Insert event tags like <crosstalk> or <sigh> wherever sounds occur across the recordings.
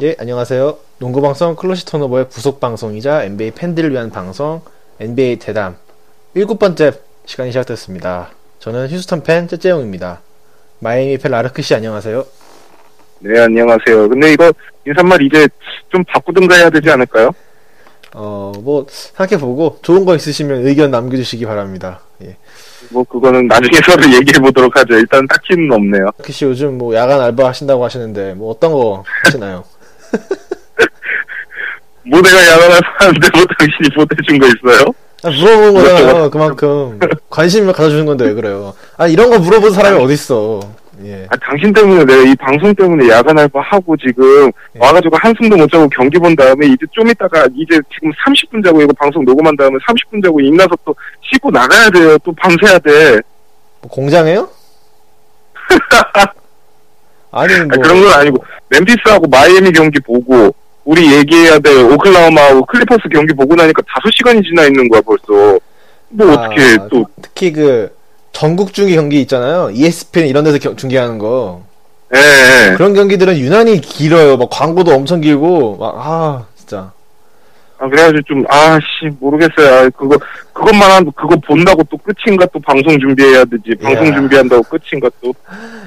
예, 안녕하세요. 농구방송 클로시 턴오버의 부속 방송이자 NBA 팬들을 위한 방송 NBA 대담 일곱 번째 시간이 시작됐습니다. 저는 휴스턴 팬 째째용입니다. 마이애미 팬 라르크 씨 안녕하세요. 네, 안녕하세요. 근데 이거 인사말 이제 좀 바꾸든가 해야 되지 않을까요? 어, 뭐 생각해보고 좋은 거 있으시면 의견 남겨주시기 바랍니다. 예. 뭐 그거는 나중에 서로 <laughs> 얘기해 보도록 하죠. 일단 딱히는 없네요. 라르크 씨 요즘 뭐 야간 알바 하신다고 하시는데 뭐 어떤 거 하시나요? <laughs> 뭐 내가 야간을 하는데 뭐 당신이 보태준 거 있어요? 아, 물어보는 <laughs> 거잖아요. 그만큼 관심을 가져주는 건데 왜 그래요? 아 이런 거 물어본 사람이 어딨어? 예. 아, 당신 때문에 내가 이 방송 때문에 야간 알바 하고 지금 예. 와가지고 한숨도 못 자고 경기 본 다음에 이제 좀 있다가 이제 지금 30분 자고 이거 방송 녹음한 다음에 30분 자고 인나서 또 씻고 나가야 돼요. 또 밤새야 돼. 뭐 공장에요? <laughs> 아니 아, 뭐 그런 건 아니고 멤피스하고 마이애미 경기 보고 우리 얘기해야 될 오클라호마하고 클리퍼스 경기 보고 나니까 5시간이 지나 있는 거야 벌써. 뭐 아, 어떻게 또 특히 그 전국 중계 경기 있잖아요. ESPN 이런 데서 겨- 중계하는 거. 예, 예. 그런 경기들은 유난히 길어요. 막 광고도 엄청 길고 막 아 진짜. 아, 그래가지고 좀, 아, 씨, 모르겠어요. 아, 그거, 그것만 한, 그거 본다고 또 끝인가 또 방송 준비해야 되지. 방송 야. 준비한다고 끝인가 또.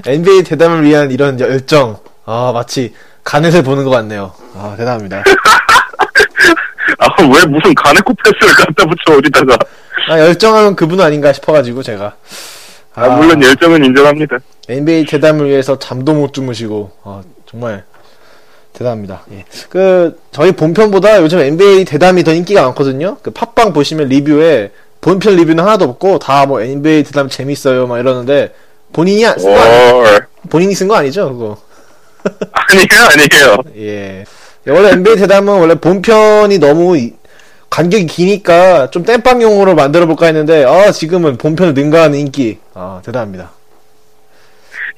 NBA 대담을 위한 이런 열정. 아 마치 가넷을 보는 것 같네요. 아 대단합니다. <laughs> 아, 왜 무슨 가네코 패스를 갖다 붙여, 어디다가. 아 열정하면 그분 아닌가 싶어가지고 제가. 아, 물론 열정은 인정합니다. NBA 대담을 위해서 잠도 못 주무시고 아, 정말 대단합니다. 예. 그 저희 본편보다 요즘 NBA 대담이 더 인기가 많거든요. 그 팟빵 보시면 리뷰에 본편 리뷰는 하나도 없고 다 뭐 NBA 대담 재밌어요 막 이러는데 본인이 안- 쓴거 아니, 월. 본인이 쓴 거 아니죠 그거? <laughs> 아니에요, 아니에요. 예. 원래 NBA 대담은 원래 본편이 너무 이- 간격이 기니까 좀 땜빵용으로 만들어 볼까 했는데 아 지금은 본편을 능가하는 인기 아 대단합니다.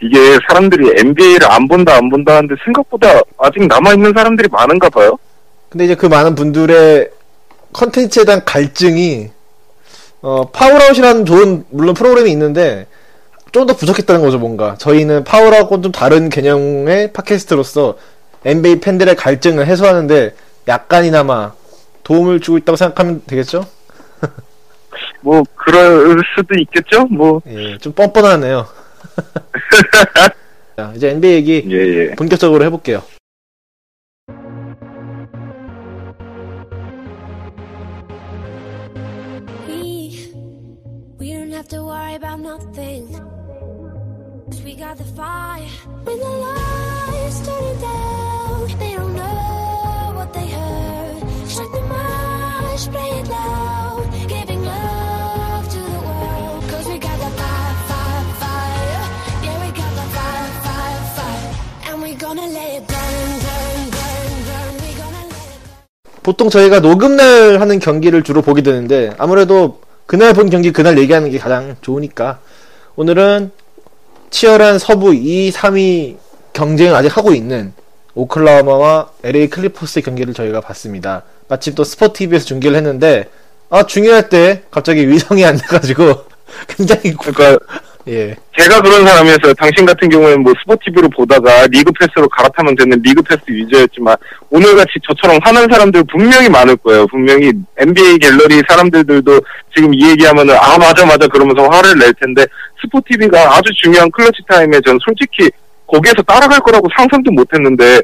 이게 사람들이 NBA를 안 본다, 안 본다 하는데 생각보다 아직 남아 있는 사람들이 많은가 봐요. 근데 이제 그 많은 분들의 컨텐츠에 대한 갈증이 어 파워아웃이라는 좋은 물론 프로그램이 있는데 좀 더 부족했다는 거죠 뭔가 저희는 파워아웃과 좀 다른 개념의 팟캐스트로서 NBA 팬들의 갈증을 해소하는데 약간이나마 도움을 주고 있다고 생각하면 되겠죠? <laughs> 뭐, 그럴 수도 있겠죠? 뭐, 예, 좀 뻔뻔하네요. <laughs> 자, 이제 NBA 얘기 예, 예. 본격적으로 해볼게요. 보통 저희가 녹음날 하는 경기를 주로 보게 되는데 아무래도 그날 본 경기 그날 얘기하는 게 가장 좋으니까 오늘은 치열한 서부 2, 3위 경쟁을 아직 하고 있는 오클라호마와 LA 클리퍼스의 경기를 저희가 봤습니다. 마침 또 스포티비에서 중계를 했는데 아 중요할 때 갑자기 위성이 안 돼가지고 <laughs> 굉장히 고- 그러니까, 예 제가 그런 사람이었어요. 당신 같은 경우에는 뭐 스포티비로 보다가 League Pass로 갈아타면 되는 League Pass 유저였지만 오늘같이 저처럼 화난 사람들 분명히 많을 거예요. 분명히 NBA 갤러리 사람들도 지금 이 얘기하면은 아 맞아 맞아 그러면서 화를 낼 텐데 스포티비가 아주 중요한 클러치 타임에 전 솔직히 거기에서 따라갈 거라고 상상도 못했는데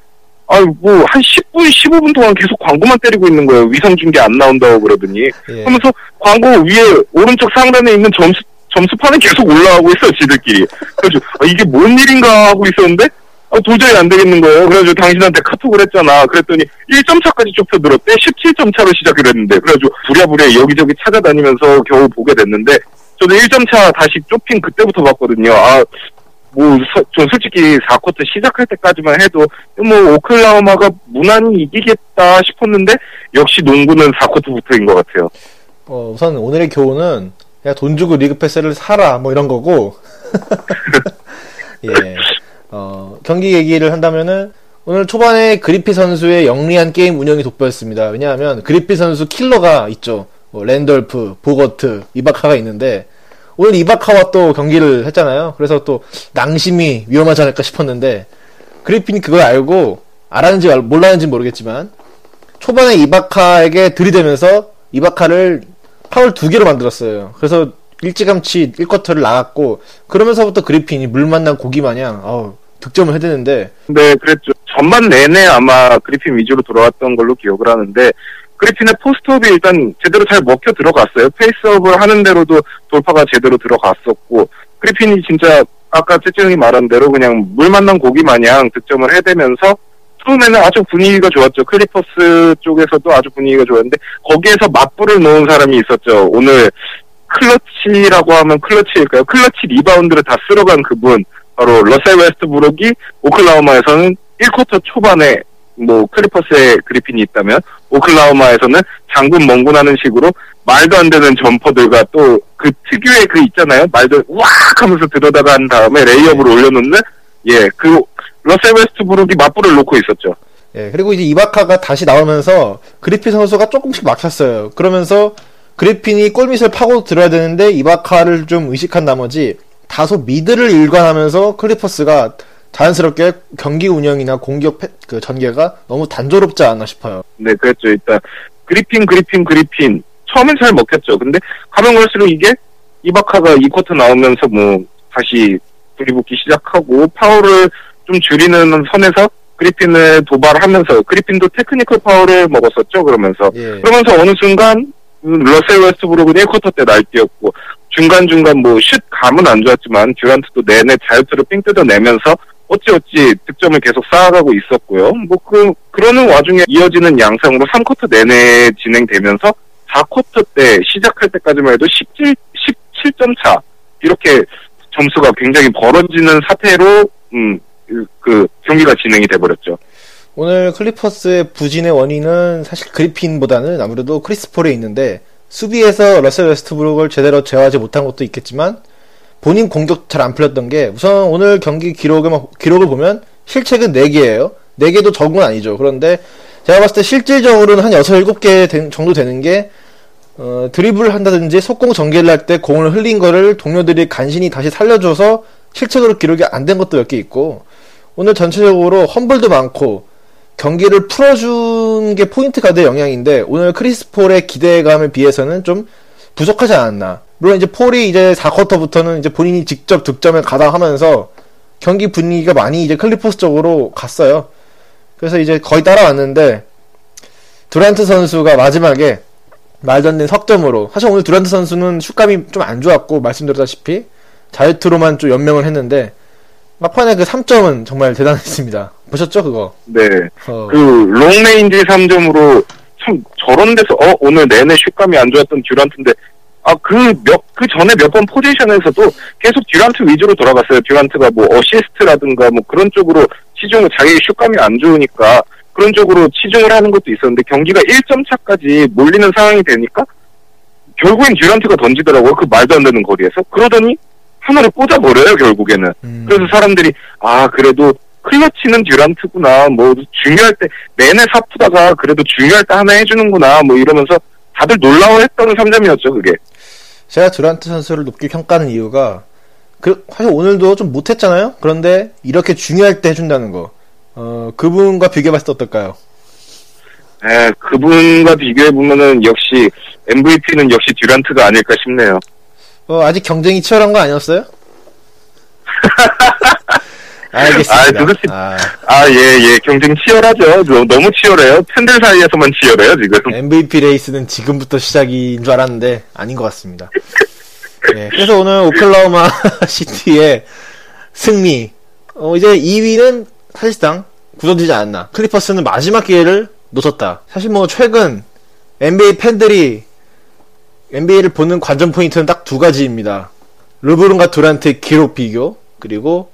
아유 뭐한 10분 15분 동안 계속 광고만 때리고 있는 거예요. 위성 중계 안 나온다고 그러더니 예. 하면서 광고 위에 오른쪽 상단에 있는 점수 점수판은 계속 올라가고 있어 지들끼리. 그래서 아, 이게 뭔 일인가 하고 있었는데 아, 도저히 안 되겠는 거예요. 그래가지고 당신한테 카톡을 했잖아. 그랬더니 1점 차까지 좁혀들었대. 17점 차로 시작을 했는데 그래가지고 부랴부랴 여기저기 찾아다니면서 겨우 보게 됐는데 저도 1점 차 다시 좁힌 그때부터 봤거든요. 아 뭐, 서- 전 솔직히 4쿼터 시작할 때까지만 해도, 뭐, 오클라호마가 무난히 이기겠다 싶었는데, 역시 농구는 4쿼터부터인 것 같아요. 어, 우선 오늘의 교훈은 야 돈 주고 리그 패스를 사라 뭐 이런 거고 <laughs> 예. 어, 경기 얘기를 한다면은 오늘 초반에 그리피 선수의 영리한 게임 운영이 돋보였습니다. 왜냐하면 그리피 선수 킬러가 있죠. 뭐 랜돌프, 보거트, 이바카가 있는데 오늘 이바카와 또 경기를 했잖아요. 그래서 또 낭심이 위험하지 않을까 싶었는데 그리핀이 그걸 알고 알았는지 알- 몰랐는지 모르겠지만 초반에 이바카에게 들이대면서 이바카를 파울 두 개로 만들었어요. 그래서 일찌감치 1쿼터를 나갔고 그러면서부터 그리핀이 물 만난 고기 마냥 아우, 득점을 해대는데 네, 그랬죠. 전반 내내 아마 그리핀 위주로 돌아갔던 걸로 기억을 하는데, 그리핀의 post-up이 일단 제대로 잘 먹혀 들어갔어요. face-up을 하는 대로도 돌파가 제대로 들어갔었고, 그리핀이 진짜 아까 쯔쯔 형이 말한 대로 그냥 물 만난 고기 마냥 득점을 해대면서 처음에는 아주 분위기가 좋았죠. 클리퍼스 쪽에서도 아주 분위기가 좋았는데 거기에서 맞불을 놓은 사람이 있었죠. 오늘 클러치라고 하면 클러치일까요? 클러치 리바운드를 다 쓸어간 그분 바로 러셀 웨스트브룩이 오클라호마에서는 1쿼터 초반에 뭐 클리퍼스의 그리핀이 있다면 오클라호마에서는 장군 멍군하는 식으로 말도 안 되는 점퍼들과 또 그 특유의 그 있잖아요 말도 우악 하면서 들어다가 한 다음에 layup을 올려놓는 예 그 러셀 웨스트브룩이 맞불을 놓고 있었죠 예, 그리고 이제 이바카가 다시 나오면서 그리핀 선수가 조금씩 막혔어요. 그러면서 그리핀이 골밑을 파고 들어야 되는데 이바카를 좀 의식한 나머지 다소 미드를 일관하면서 클리퍼스가 자연스럽게 경기 운영이나 공격 패- 그 전개가 너무 단조롭지 않나 싶어요. 네, 그랬죠. 일단 그리핀, 그리핀, 그리핀. 처음엔 잘 먹혔죠. 근데 가면 갈수록 이게 이바카가 이 쿼터 나오면서 뭐 다시 불이붙기 시작하고 파울을 좀 줄이는 선에서 그리핀을 도발하면서 그리핀도 테크니컬 파울을 먹었었죠. 그러면서 예. 그러면서 어느 순간 음, 러셀 웨스트브룩은 1쿼터 때 날뛰었고 중간중간 뭐 슛 감은 안 좋았지만 듀란트도 내내 자유투를 삥 뜯어내면서 어찌어찌 득점을 계속 쌓아가고 있었고요. 뭐 그 그러는 와중에 이어지는 양상으로 3쿼터 내내 진행되면서 4쿼터 때 시작할 때까지만 해도 17 17점 차 이렇게 점수가 굉장히 벌어지는 사태로 음, 그- 그 경기가 진행이 돼 버렸죠. 오늘 클리퍼스의 부진의 원인은 사실 그리핀보다는 아무래도 크리스폴에 있는데 수비에서 러셀 웨스트브룩을 제대로 제어하지 못한 것도 있겠지만 본인 공격 잘 안 풀렸던 게 우선 오늘 경기 기록을 기록을 보면 실책은 4개예요. 4개도 적은 건 아니죠. 그런데 제가 봤을 때 실질적으로는 한 6, 7개 된- 정도 되는 게 어, 드리블을 한다든지 속공 전개를 할 때 공을 흘린 거를 동료들이 간신히 다시 살려줘서 실책으로 기록이 안 된 것도 몇 개 있고 오늘 전체적으로 펌블도 많고 경기를 풀어준 게 포인트 가드의 영향인데 오늘 크리스폴의 기대감에 비해서는 좀 부족하지 않았나. 물론 이제 폴이 이제 4쿼터부터는 이제 본인이 직접 득점을 가담하면서 경기 분위기가 많이 이제 클리퍼스 쪽으로 갔어요. 그래서 이제 거의 따라왔는데 두란트 선수가 마지막에 말도 안 되는 석점으로 사실 오늘 두란트 선수는 슛감이 좀 안 좋았고 말씀드렸다시피 자유투로만 좀 연명을 했는데 막판에 그 3점은 정말 대단했습니다. 보셨죠 그거? 네. 어, 그 롱레인지 3점으로 참 저런 데서 어 오늘 내내 슛감이 안 좋았던 듀란트인데 아그몇그 전에 몇 번 포지션에서도 계속 듀란트 위주로 돌아갔어요. 듀란트가 뭐 어시스트라든가 뭐 그런 쪽으로 치중을 자기 슛감이 안 좋으니까 그런 쪽으로 치중을 하는 것도 있었는데 경기가 1점 차까지 몰리는 상황이 되니까 결국엔 듀란트가 던지더라고요. 그 말도 안 되는 거리에서 그러더니 하나를 꽂아버려요 결국에는. 음, 그래서 사람들이 아 그래도 클러치는 듀란트구나 뭐 중요할 때 내내 사프다가 그래도 중요할 때 하나 해주는구나 뭐 이러면서 다들 놀라워했던 3점이었죠 그게 제가 두란트 선수를 높게 평가하는 이유가 그 사실 오늘도 좀 못했잖아요. 그런데 이렇게 중요할 때 해준다는 거. 어, 그분과 비교해봤을 때 어떨까요? 에 그분과 비교해 보면은 역시 MVP는 역시 듀란트가 아닐까 싶네요 어, 아직 경쟁이 치열한 거 아니었어요? <laughs> 알겠습니다. 아, 도대체- 아, 아 예 예 경쟁 치열하죠 너- 너무 치열해요 팬들 사이에서만 치열해요 지금 MVP 레이스는 지금부터 시작인 줄 알았는데 아닌 것 같습니다. 네, 그래서 오늘 오클라호마 <laughs> 시티의 승리. 어, 이제 2위는 사실상 굳어지지 않았나. 클리퍼스는 마지막 기회를 놓쳤다. 사실 뭐 최근 NBA 팬들이 NBA를 보는 관전 포인트는 딱 두 가지입니다. 르브론과 두란트의 기록 비교, 그리고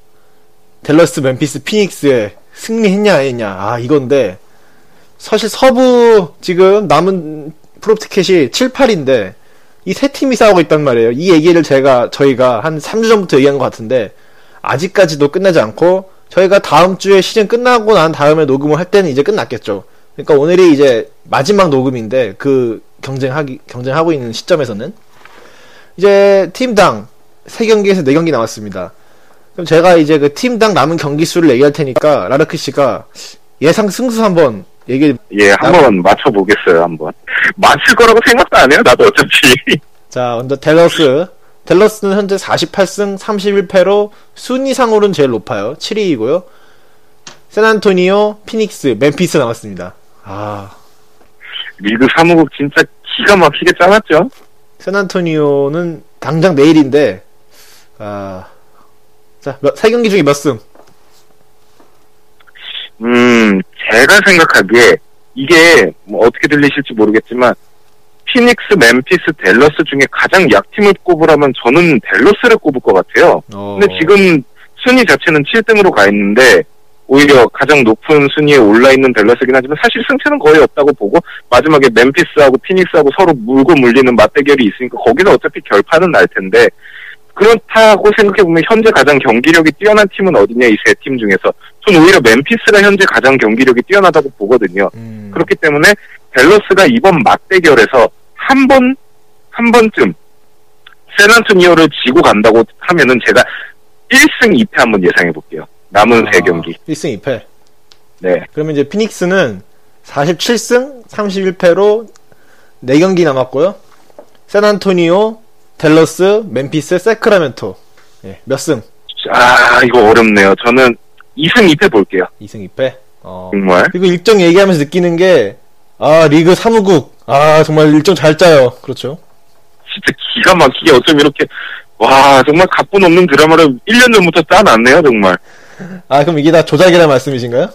댈러스, 멤피스, 피닉스에 승리했냐, 안 했냐. 아, 이건데, 사실 서부 지금 남은 프로티켓이 7, 8인데, 이 세 팀이 싸우고 있단 말이에요. 이 얘기를 제가, 저희가 한 3주 전부터 얘기한 것 같은데, 아직까지도 끝나지 않고, 저희가 다음 주에 시즌 끝나고 난 다음에 녹음을 할 때는 이제 끝났겠죠. 그러니까 오늘이 이제 마지막 녹음인데, 그 경쟁하기, 경쟁하고 있는 시점에서는. 이제 팀당 3경기에서 4경기 남았습니다. 그럼 제가 이제 그 팀당 남은 경기 수를 얘기할 테니까 라르크 씨가 예상 승수 한번 얘기. 예, 한번 맞춰 보겠어요, 한번. <laughs> 맞출 거라고 생각도 안 해요, 나도 어차피. <laughs> 자, 먼저 델러스. 델러스는 현재 48승 31패로 순위상으로는 제일 높아요. 7위이고요. 샌안토니오, 피닉스, 멤피스 남았습니다. 아, 리그 사무국 진짜 기가 막히게 짜놨죠? 샌안토니오는 당장 내일인데, 아, 자, 몇, 세 경기 중에 몇 승? 음, 제가 생각하기에 이게 뭐 어떻게 들리실지 모르겠지만 피닉스, 멤피스, 댈러스 중에 가장 약팀을 꼽으라면 저는 댈러스를 꼽을 것 같아요. 어, 근데 지금 순위 자체는 7등으로 가 있는데 오히려 가장 높은 순위에 올라 있는 댈러스긴 하지만 사실 승차는 거의 없다고 보고 마지막에 멤피스하고 피닉스하고 서로 물고 물리는 맞대결이 있으니까 거기서 어차피 결판은 날 텐데 그렇다고 생각해보면 현재 가장 경기력이 뛰어난 팀은 어디냐 이 세 팀 중에서 전 오히려 멤피스가 현재 가장 경기력이 뛰어나다고 보거든요. 음, 그렇기 때문에 댈러스가 이번 맞대결에서 한 번, 한 번쯤 샌안토니오를 지고 간다고 하면은 제가 1승 2패 한번 예상해 볼게요. 남은 세 아, 경기. 1승 2패. 네. 그러면 이제 피닉스는 47승 31패로 4경기 남았고요. 샌안토니오, 델러스, 멤피스, 세크라멘토. 예, 몇 승? 아, 이거 어렵네요. 저는 2승 2패 볼게요. 2승 2패. 어. 정말. 그리고 일정 얘기하면서 느끼는 게, 아, 리그 사무국. 아, 정말 일정 잘 짜요. 그렇죠. 진짜 기가 막히게 어쩜 이렇게, 와, 정말 각본 없는 드라마를 1년 전부터 짜놨네요, 정말. 아, 그럼 이게 다 조작이라는 말씀이신가요?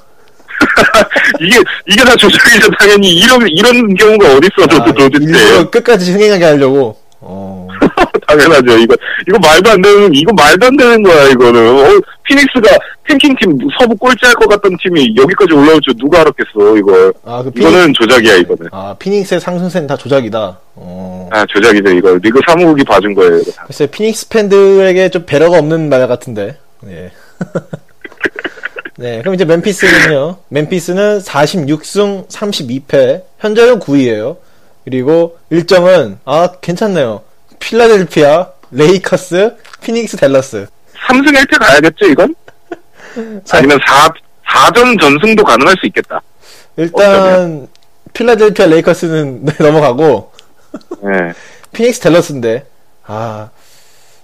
<laughs> 이게, 이게 다 조작이죠, 당연히. 이런, 이런 경우가 어딨어, 아, 도 도대체. 끝까지 흥행하게 하려고. 어. <laughs> 당연하죠. 이거 이거 말도 안 되는 이거 말도 안 되는 거야 이거는. 어, 피닉스가 탱킹 팀 서부 꼴찌할 것 같던 팀이 여기까지 올라올 줄 누가 알았겠어 이걸. 아, 그 피닉, 이거는 조작이야 이거는. 아, 피닉스의 상승세는 다 조작이다. 어. 아 조작이죠 이거. 리그 사무국이 봐준 거예요 이거 다. 글쎄, 피닉스 팬들에게 좀 배려가 없는 말 같은데. 예. <laughs> 네, 그럼 이제 멤피스는요. 멤피스는 46승 32패. 현재는 9위에요. 그리고 일정은, 아, 괜찮네요. 필라델피아, 레이커스, 피닉스 댈러스. 3승 1패 가야겠죠 이건? <laughs> 자, 아니면 4 4전 전승도 가능할 수 있겠다. 일단, 필라델피아 레이커스는 <laughs> 네, 넘어가고, 예. <laughs> 피닉스 댈러스인데, 아,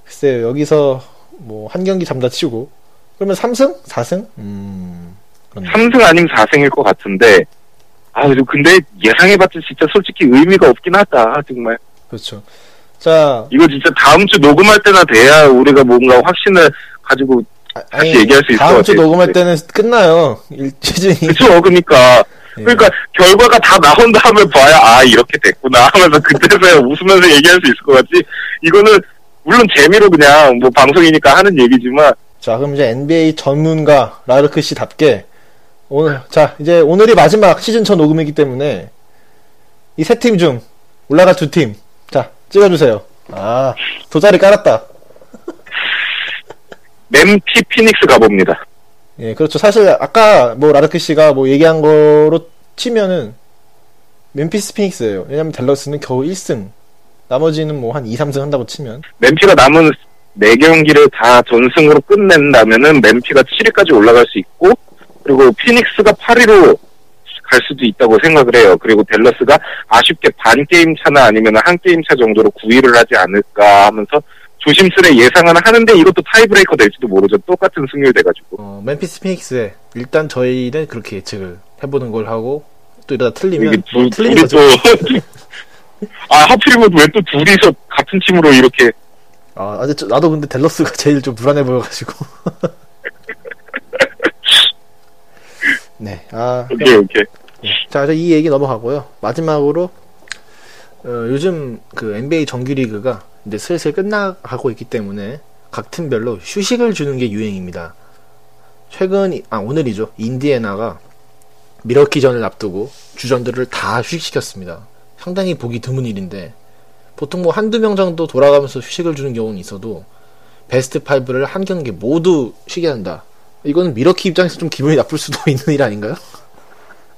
글쎄요, 여기서 뭐, 한 경기 잠다 치우고, 그러면 3승? 4승? 음, 그렇네. 3승 아니면 4승일 것 같은데. 아 근데 예상해봤자 진짜 솔직히 의미가 없긴 하다 정말. 그렇죠. 자, 이거 진짜 다음 주 녹음할 때나 돼야 우리가 뭔가 확신을 가지고 아, 다시 얘기할 수 있을 것 다음 주 같아요. 녹음할 때는 끝나요. 일, 시즌이. 그쵸, 그러니까. 예. 그러니까 결과가 다 나온 다음에 봐야 아 이렇게 됐구나 하면서 그때서야 <laughs> 웃으면서 얘기할 수 있을 것 같지. 이거는 물론 재미로 그냥 뭐 방송이니까 하는 얘기지만 자, 그럼 이제 NBA 전문가 라르크 씨답게 오늘 자 이제 오늘이 마지막 시즌 첫 녹음이기 때문에 이 세 팀 중 올라갈 두 팀, 자 찍어주세요. 아 도자리 깔았다. <laughs> 멤피 피닉스 가봅니다. 예, 그렇죠. 사실 아까 뭐 라르크 씨가 뭐 얘기한 거로 치면은 멤피스 피닉스예요. 왜냐면 댈러스는 겨우 1승. 나머지는 뭐 한 2, 3승 한다고 치면 멤피가 남은 네 경기를 다 전승으로 끝낸다면은 멤피가 7위까지 올라갈 수 있고 그리고 피닉스가 8위로 갈 수도 있다고 생각을 해요. 그리고 댈러스가 아쉽게 반 게임 차나 아니면 한 게임 차 정도로 9위를 하지 않을까 하면서 조심스레 예상은 하는데 이것도 tiebreaker 될지도 모르죠. 똑같은 승률 돼가지고. 어, 멤피스 피닉스에 일단 저희는 그렇게 예측을 해보는 걸 하고 또 이러다 틀리면 둘, 틀리는 둘이 거죠. 또 <laughs> 아, 하필이면 왜 또 둘이서 같은 팀으로 이렇게 아, 아직 저- 나도 근데 댈러스가 <laughs> 제일 좀 불안해 보여가지고. <laughs> 네, 아, 오케이 오케이. 자, 이제 이 얘기 넘어가고요. 마지막으로 어, 요즘 그 NBA 정규리그가 이제 슬슬 끝나가고 있기 때문에 각 팀별로 휴식을 주는 게 유행입니다. 최근 아 오늘이죠 인디애나가 미러키전을 앞두고 주전들을 다 휴식시켰습니다. 상당히 보기 드문 일인데 보통 뭐 한두 명 정도 돌아가면서 휴식을 주는 경우는 있어도 베스트 5를 한 경기 모두 쉬게 한다. 이거는 미러키 입장에서 좀 기분이 나쁠 수도 <laughs> 있는 일 아닌가요?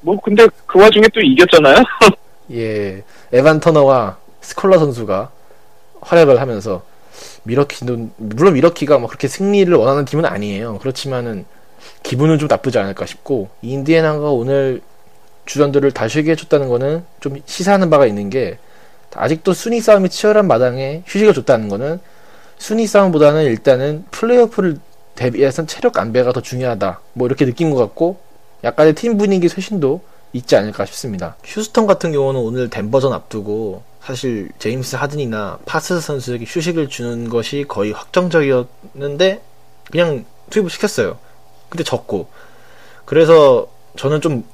뭐 근데 그 와중에 또 이겼잖아요. <laughs> 예, 에반 터너와 스콜라 선수가 활약을 하면서 미러키는 물론 미러키가 뭐 그렇게 승리를 원하는 팀은 아니에요. 그렇지만은 기분은 좀 나쁘지 않을까 싶고 인디애나가 오늘 주전들을 다 쉬게 해줬다는 거는 좀 시사하는 바가 있는 게 아직도 순위 싸움이 치열한 마당에 휴식을 줬다는 거는 순위 싸움보다는 일단은 플레이오프를 대비해서 체력 안배가 더 중요하다. 뭐 이렇게 느낀 것 같고 약간의 팀 분위기 쇄신도 있지 않을까 싶습니다. 휴스턴 같은 경우는 오늘 덴버전 앞두고 사실 제임스 하든이나 파스 선수에게 휴식을 주는 것이 거의 확정적이었는데 그냥 투입을 시켰어요. 근데 졌고 그래서 저는 좀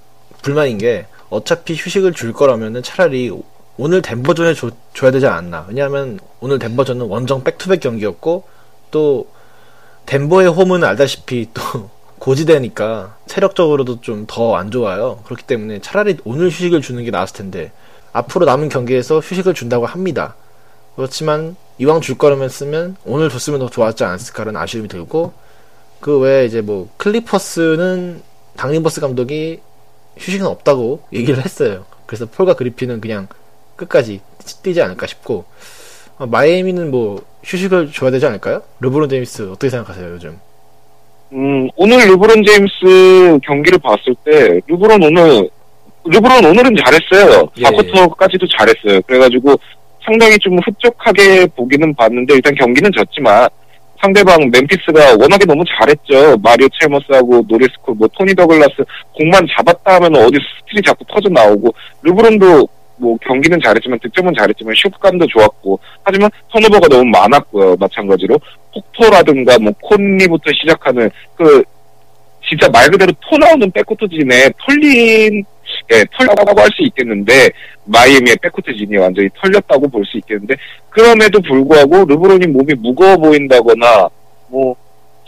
불만인 게 어차피 휴식을 줄 거라면은 차라리 오늘 덴버전에 줘, 줘야 되지 않았나. 왜냐하면 오늘 덴버전은 원정 back-to-back 경기였고 또 덴버의 홈은 알다시피 또 <laughs> 고지대니까 체력적으로도 좀 더 안 좋아요. 그렇기 때문에 차라리 오늘 휴식을 주는 게 나았을 텐데 앞으로 남은 경기에서 휴식을 준다고 합니다. 그렇지만 이왕 줄 거라면 쓰면 오늘 줬으면 더 좋았지 않았을까라는 아쉬움이 들고 그 외에 이제 뭐 클리퍼스는 당린버스 감독이 휴식은 없다고 얘기를 했어요. 그래서 폴과 그리피는 그냥 끝까지 뛰지 않을까 싶고 어, 마이애미는 뭐 휴식을 줘야 되지 않을까요? 르브론 제임스 어떻게 생각하세요 요즘? 음, 오늘 르브론 제임스 경기를 봤을 때, 르브론 오늘, 르브론 오늘은 잘했어요. 예. 4쿼터까지도 잘했어요. 그래가지고 상당히 좀 흡족하게 보기는 봤는데, 일단 경기는 졌지만, 상대방 멤피스가 워낙에 너무 잘했죠. 마리오 첼머스하고 노리스코, 뭐 토니 더글라스 공만 잡았다 하면 어디 스틸이 자꾸 터져 나오고 르브론도 뭐 경기는 잘했지만 득점은 잘했지만 슛감도 좋았고 하지만 턴오버가 너무 많았고요. 마찬가지로 폭토라든가 뭐 콘리부터 시작하는 그 진짜 말 그대로 토 나오는 백코트 진에 털린 예, 털렸다고 할 수 있겠는데 마이애미의 백코트 진이 완전히 털렸다고 볼 수 있겠는데 그럼에도 불구하고 르브론이 몸이 무거워 보인다거나 뭐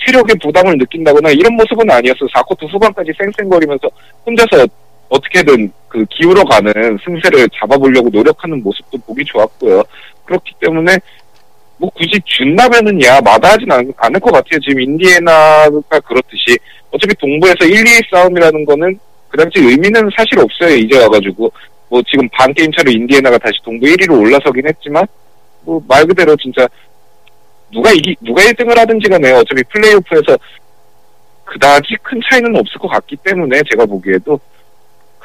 체력에 부담을 느낀다거나 이런 모습은 아니었어. 4쿼터 후반까지 쌩쌩거리면서 혼자서 어떻게든 그 기울어 가는 승세를 잡아보려고 노력하는 모습도 보기 좋았고요. 그렇기 때문에 뭐 굳이 준다면은 야 마다하진 않, 않을 것 같아요. 지금 인디애나가 그렇듯이 어차피 동부에서 1, 2위 싸움이라는 거는 그다지 의미는 사실 없어요. 이제 와가지고 뭐 지금 반 게임 차로 인디애나가 다시 동부 1위로 올라서긴 했지만 뭐 말 그대로 진짜 누가 이기 누가 1등을 하든지 간에 어차피 플레이오프에서 그다지 큰 차이는 없을 것 같기 때문에 제가 보기에도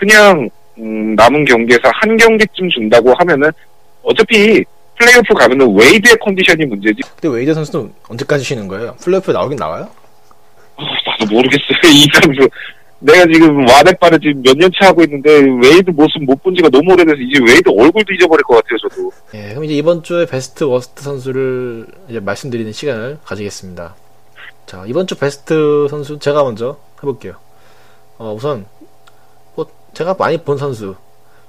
그냥 음, 남은 경기에서 한 경기쯤 준다고 하면은 어차피 플레이오프 가면은 웨이드의 컨디션이 문제지 근데 웨이드 선수는 언제까지 쉬는 거예요? 플레이오프에 나오긴 나와요? 어, 나도 모르겠어요 <laughs> 이 선수 내가 지금 와데빠를 지금 몇 년째 하고 있는데 웨이드 모습 못 본 지가 너무 오래돼서 이제 웨이드 얼굴도 잊어버릴 것 같아요 저도 예, 그럼 이제 이번 주에 베스트 worst 선수를 이제 말씀드리는 시간을 가지겠습니다. 자, 이번 주 베스트 선수 제가 먼저 해볼게요. 어, 우선 뭐 제가 많이 본 선수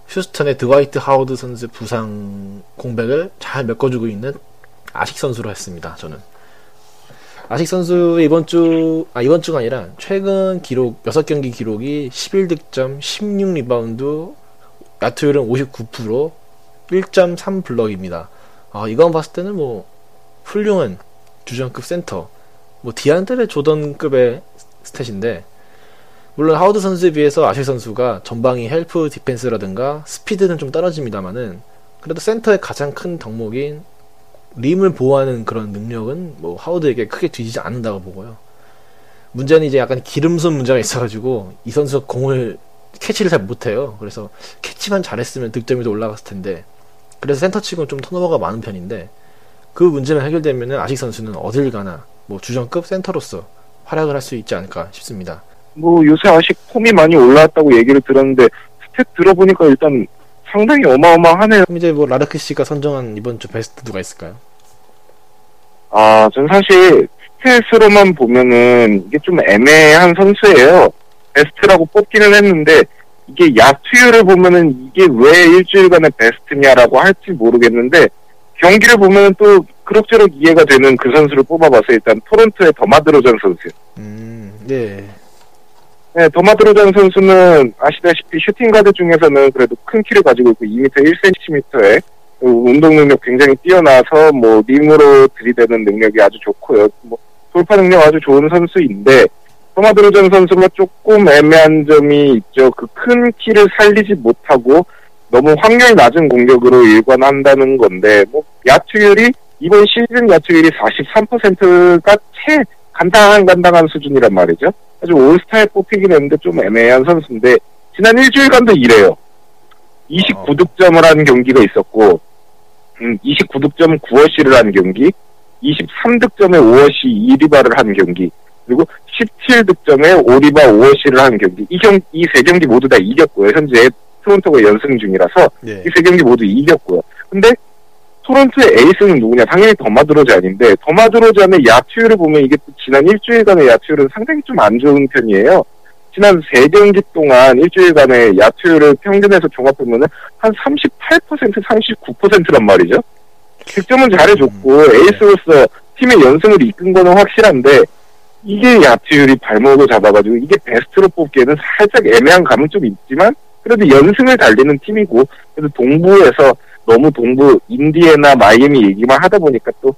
휴스턴의 드와이트 하워드 선수 부상 공백을 잘 메꿔주고 있는 아식 선수로 했습니다. 저는 아식 선수 이번 주, 아, 이번 주가 아니라 최근 기록, 6경기 기록이 11득점, 16리바운드, 야투율은 59%, 1.3 블럭입니다. 아, 이건 봤을 때는 뭐, 훌륭한 주전급 센터, 뭐, 디안드레 조던급의 stat인데, 물론 하워드 선수에 비해서 아식 선수가 전방위 help defense라든가 스피드는 좀 떨어집니다만은, 그래도 센터의 가장 큰 덕목인 림을 보호하는 그런 능력은 뭐 하워드에게 크게 뒤지지 않는다고 보고요. 문제는 이제 약간 기름손 문제가 있어가지고 이 선수가 공을 캐치를 잘 못해요. 그래서 캐치만 잘했으면 득점이 더 올라갔을 텐데 그래서 센터 치고는 좀 턴오버가 많은 편인데 그 문제만 해결되면은 아식 선수는 어딜 가나 뭐 주전급 센터로서 활약을 할 수 있지 않을까 싶습니다. 뭐 요새 아식 폼이 많이 올라왔다고 얘기를 들었는데 stat 들어보니까 일단 상당히 어마어마하네요. 그럼 이제 뭐 라르크 씨가 선정한 이번 주 베스트 누가 있을까요? 아, 전 사실 stat으로만 보면은 이게 좀 애매한 선수예요. 베스트라고 뽑기는 했는데 이게 야투율을 보면은 이게 왜 일주일간의 베스트냐라고 할지 모르겠는데 경기를 보면은 또 그럭저럭 이해가 되는 그 선수를 뽑아봐서 일단 토론토의 더마 드로잔 선수. 음, 네. 네, 더마드로잔 선수는 아시다시피 슈팅 가드 중에서는 그래도 큰 키를 가지고 있고 2m 1cm에 운동 능력 굉장히 뛰어나서 뭐 림으로 들이대는 능력이 아주 좋고요. 뭐 돌파 능력 아주 좋은 선수인데 더마드로잔 선수가 조금 애매한 점이 있죠. 그 큰 키를 살리지 못하고 너무 확률 낮은 공격으로 일관한다는 건데 뭐 야투율이 이번 시즌 야투율이 43%가 채 간당간당한 수준이란 말이죠. 아주 올스타에 뽑히긴 했는데 좀 애매한 선수인데 지난 일주일간도 이래요. 29득점을 한 경기가 있었고 음, 29득점 9어시를 한 경기 23득점에 5어시 2리바를 한 경기 그리고 17득점에 5리바 5어시를 한 경기 이 경 이 세 경기 모두 다 이겼고요. 현재 토론토가 연승 중이라서 네. 이세 경기 모두 이겼고요. 근데 토론토의 에이스는 누구냐? 당연히 더마드로잔인데 더마드로잔의 야투율을 보면 이게 또 지난 일주일간의 야투율은 상당히 좀 안 좋은 편이에요. 지난 세 경기 동안 일주일간의 야투율을 평균해서 종합해보면 한 38%, 39%란 말이죠. 득점은 잘해줬고 에이스로서 팀의 연승을 이끈 거는 확실한데 이게 야투율이 발목을 잡아가지고 이게 베스트로 뽑기에는 살짝 애매한 감은 좀 있지만 그래도 연승을 달리는 팀이고 그래도 동부에서 너무 동부 인디애나 마이애미 얘기만 하다 보니까 또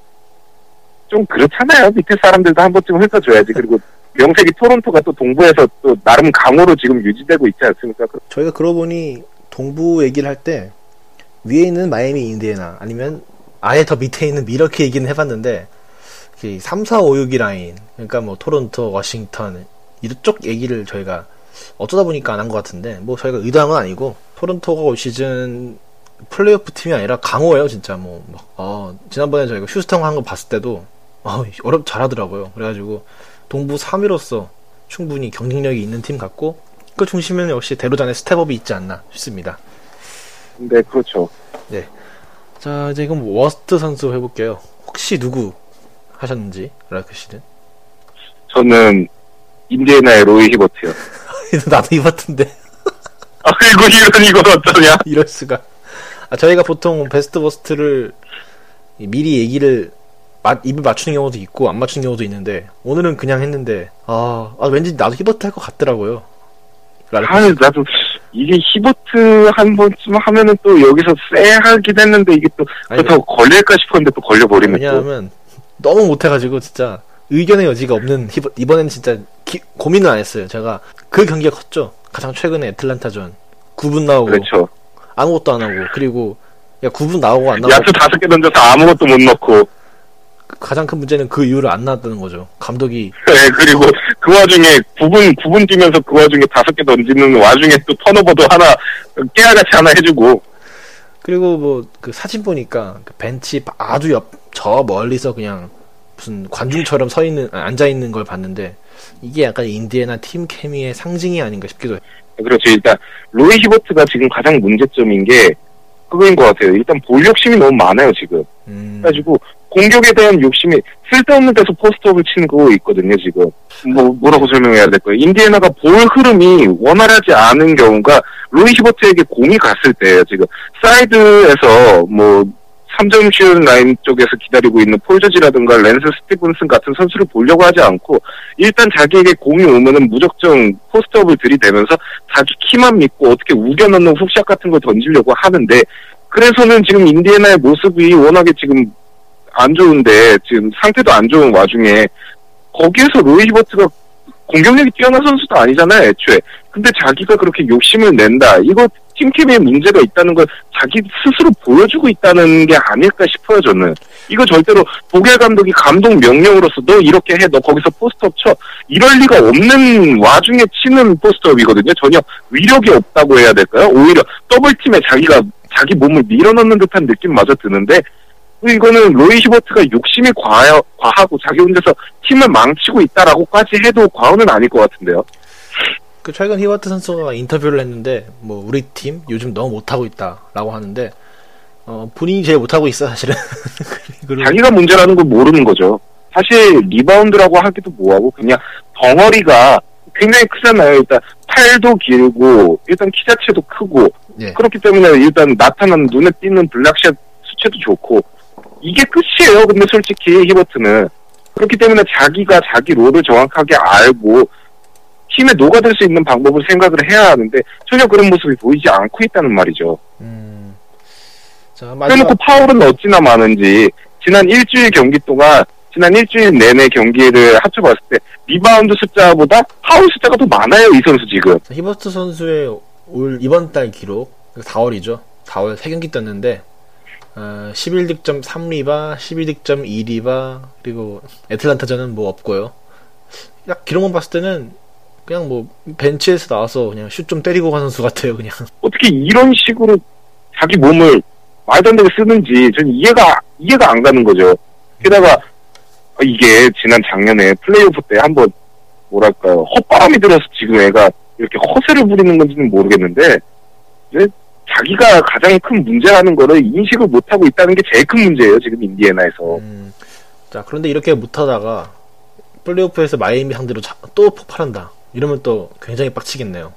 좀 그렇잖아요. 밑에 사람들도 한 번쯤 훑어줘야지. 그리고 명색이 토론토가 또 동부에서 또 나름 강호로 지금 유지되고 있지 않습니까? 그- 저희가 그러고 보니 동부 얘기를 할 때 위에 있는 마이애미 인디애나 아니면 아예 더 밑에 있는 밀워키 얘기는 해봤는데 이 3, 4, 5, 6이 라인 그러니까 뭐 토론토, 워싱턴 이쪽 얘기를 저희가 어쩌다 보니까 안 한 것 같은데 뭐 저희가 의도한 건 아니고 토론토가 올 시즌 플레이오프 팀이 아니라 강호예요 진짜 뭐 막, 어, 지난번에 저희가 휴스턴 한 거 봤을 때도 어, 어렵 잘하더라고요 그래가지고 동부 3위로서 충분히 경쟁력이 있는 팀 같고 그 중심에는 역시 드로잔의 step up이 있지 않나 싶습니다. 네, 그렇죠. 자, 이제 그럼 worst 선수 해볼게요. 혹시 누구 하셨는지, 라크 씨는? 저는 인디애나의 로이 히버트요. <laughs> 나도 히버트인데. 아이고 이런 이건 어떠냐? <laughs> 이럴 수가. 아, 저희가 보통 베스트 worst를 미리 얘기를 마- 입을 맞추는 경우도 있고 안 맞추는 경우도 있는데 오늘은 그냥 했는데 아, 아, 왠지 나도 히버트 할 것 같더라고요. 아, 씨. 나도 이게 히버트 한 번쯤 하면은 또 여기서 쎄하긴 했는데 이게 또 그렇다고 걸릴까 싶었는데 또 걸려버리네 또. 왜냐하면 너무 못해가지고 진짜 의견의 여지가 없는 히버, 이번엔 진짜 기- 고민을 안 했어요. 제가 그 경기가 컸죠. 가장 최근에 애틀란타전 9분 나오고 그렇죠. 아무것도 안 하고 그리고 야 9분 나오고 안 나오고 야투 다섯 개 던져서 아무것도 못 넣고. 가장 큰 문제는 그 이유를 안 나왔다는 거죠. 감독이 <laughs> 네, 그리고 그 와중에 9분, 9분 뛰면서 그 와중에 다섯 개 던지는 와중에 또 턴오버도 하나, 깨알같이 하나 해주고. 그리고 뭐 그 사진 보니까 그 벤치 아주 옆 저 멀리서 그냥 무슨 관중처럼 서 있는 아, 앉아 있는 걸 봤는데 이게 약간 인디애나 팀 케미의 상징이 아닌가 싶기도 해요. 그렇죠. 일단, 로이 히버트가 지금 가장 문제점인 게, 그거인 것 같아요. 일단 볼 욕심이 너무 많아요, 지금. 음, 그래가지고, 공격에 대한 욕심이 쓸데없는 데서 포스트업을 치는 거 있거든요, 지금. 뭐, 뭐라고 설명해야 될까요? 인디애나가 볼 흐름이 원활하지 않은 경우가 로이 히버트에게 공이 갔을 때예요, 지금. 사이드에서 뭐, 3점 슛 라인 쪽에서 기다리고 있는 폴 조지라든가 랜스 스티븐슨 같은 선수를 보려고 하지 않고 일단 자기에게 공이 오면은 무작정 post-up을 들이대면서 자기 키만 믿고 어떻게 우겨넣는 hook shot 같은 걸 던지려고 하는데 그래서는 지금 인디애나의 모습이 워낙에 지금 안 좋은데 지금 상태도 안 좋은 와중에 거기에서 로이 히버트가 공격력이 뛰어난 선수도 아니잖아요 애초에. 근데 자기가 그렇게 욕심을 낸다. 이거 팀팀에 문제가 있다는 걸 자기 스스로 보여주고 있다는 게 아닐까 싶어요 저는. 이거 절대로 보겔 감독이 감독 명령으로서 너 이렇게 해 너 거기서 post-up 쳐. 이럴 리가 없는 와중에 치는 post-up이거든요. 전혀 위력이 없다고 해야 될까요? 오히려 double team에 자기가 자기 몸을 밀어넣는 듯한 느낌마저 드는데 이거는 로이 히버트가 욕심이 과하, 과하고 자기 혼자서 팀을 망치고 있다라고까지 해도 과언은 아닐 것 같은데요. 그 최근 히버트 선수가 인터뷰를 했는데 뭐 우리 팀 요즘 너무 못하고 있다라고 하는데 어, 본인이 제일 못하고 있어 사실은. <laughs> 자기가 문제라는 걸 모르는 거죠. 사실 리바운드라고 하기도 뭐하고 그냥 덩어리가 굉장히 크잖아요. 일단 팔도 길고 일단 키 자체도 크고 예. 그렇기 때문에 일단 나타나는 눈에 띄는 block shot 수치도 좋고 이게 끝이에요. 근데 솔직히 히버트는 그렇기 때문에 자기가 자기 role을 정확하게 알고 팀에 녹아들 수 있는 방법을 생각을 해야 하는데 전혀 그런 모습이 보이지 않고 있다는 말이죠. 음. 자, 마지막 파울은 어찌나 많은지 지난 일주일 경기 동안 지난 일주일 내내 경기를 합쳐봤을 때 리바운드 숫자보다 파울 숫자가 더 많아요 이 선수 지금. 자, 히버트 선수의 올 이번 달 기록 4월이죠. 4월 3경기 떴는데 어, 11득점 3리바, 12득점 2리바 그리고 애틀란타전은 뭐 없고요. 딱 기록만 봤을 때는 그냥 뭐 벤치에서 나와서 그냥 슛 좀 때리고 가는 선수 같아요. 그냥 <laughs> 어떻게 이런 식으로 자기 몸을 말도 안 되게 쓰는지 전 이해가 이해가 안 가는 거죠. 게다가 이게 지난 작년에 플레이오프 때 한번 뭐랄까요 헛바람이 들어서 지금 애가 이렇게 허세를 부리는 건지는 모르겠는데 이제 자기가 가장 큰 문제라는 거를 인식을 못 하고 있다는 게 제일 큰 문제예요 지금 인디애나에서. 음, 자 그런데 이렇게 못하다가 플레이오프에서 마이애미 상대로 자- 또 폭발한다. 이러면 또 굉장히 빡치겠네요.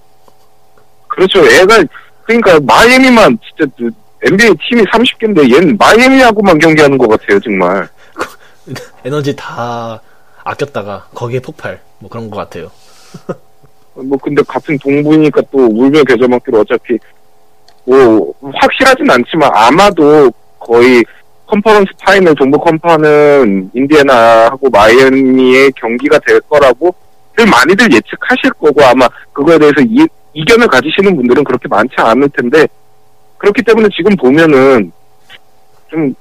그렇죠. 애가 그러니까 마이애미만 진짜 그 NBA 팀이 30개인데 얘는 마이애미하고만 경기하는 것 같아요 정말. <laughs> 에너지 다 아꼈다가 거기에 폭발 뭐 그런 것 같아요. <laughs> 뭐 근데 같은 동부니까 또 울며 겨자 먹기로 어차피 뭐 확실하진 않지만 아마도 거의 conference final 동부 컨파는 인디애나하고 마이애미의 경기가 될 거라고 늘 많이들 예측하실 거고 아마 그거에 대해서 이, 이견을 가지시는 분들은 그렇게 많지 않을 텐데 그렇기 때문에 지금 보면은 좀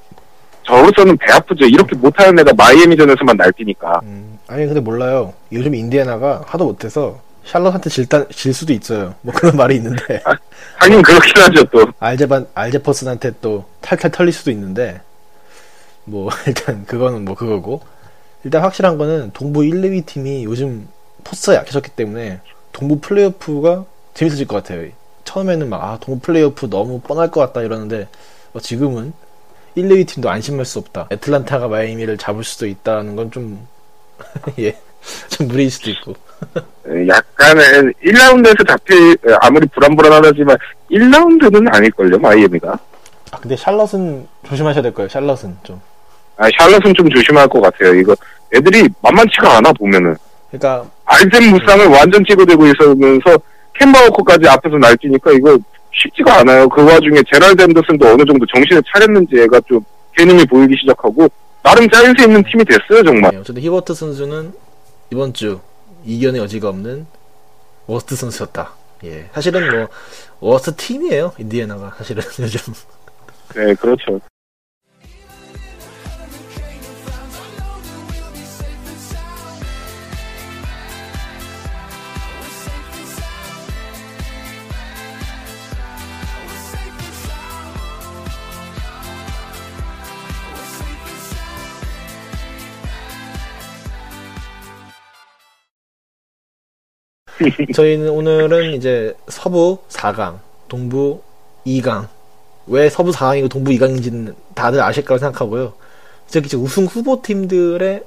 저로서는 배 아프죠. 이렇게 못하는 애가 마이애미전에서만 날뛰니까. 음, 아니 근데 몰라요. 요즘 인디애나가 하도 못해서 샬럿한테 질다, 질 수도 있어요. 뭐 그런 말이 있는데. 하긴 그렇긴 하죠 또. 알제반 알제퍼슨한테 또 탈탈 털릴 수도 있는데 뭐 <laughs> 일단 그거는 뭐 그거고. 일단 확실한 거는 동부 1, 2위 팀이 요즘 포스가 약해졌기 때문에 동부 플레이오프가 재밌어질 것 같아요. 처음에는 막 아 동부 플레이오프 너무 뻔할 것 같다 이러는데 어, 지금은 1, 2위 팀도 안심할 수 없다. 애틀란타가 마이애미를 잡을 수도 있다는 건 좀 <laughs> 예. 좀 무리일 수도 있고. 에, 약간은 1라운드에서 잡힐 에, 아무리 불안불안하지만 1라운드는 아닐걸요 마이애미가 아 근데 샬럿은 조심하셔야 될 거예요. 샬럿은 좀. 아 샬럿은 좀 조심할 것 같아요 이거 애들이 만만치가 않아 보면은 그러니까 알젭 무쌍을 완전 찍어대고 있으면서 켐바 워커까지 앞에서 날뛰니까 이거 쉽지가 않아요. 그 와중에 제럴드 헨더슨도 어느 정도 정신을 차렸는지 애가 좀 재능이 보이기 시작하고 나름 짜임새 있는 팀이 됐어요 정말. 네, 어쨌든 히버트 선수는 이번 주 이견의 여지가 없는 worst 선수였다. 예, 사실은 뭐 worst 팀이에요 인디애나가. 사실은 <laughs> 요즘. 네 그렇죠 <laughs> 저희는 오늘은 이제 서부 4강, 동부 2강. 왜 서부 4강이고 동부 2강인지는 다들 아실 거라 생각하고요. 저기 이제 우승 후보 팀들의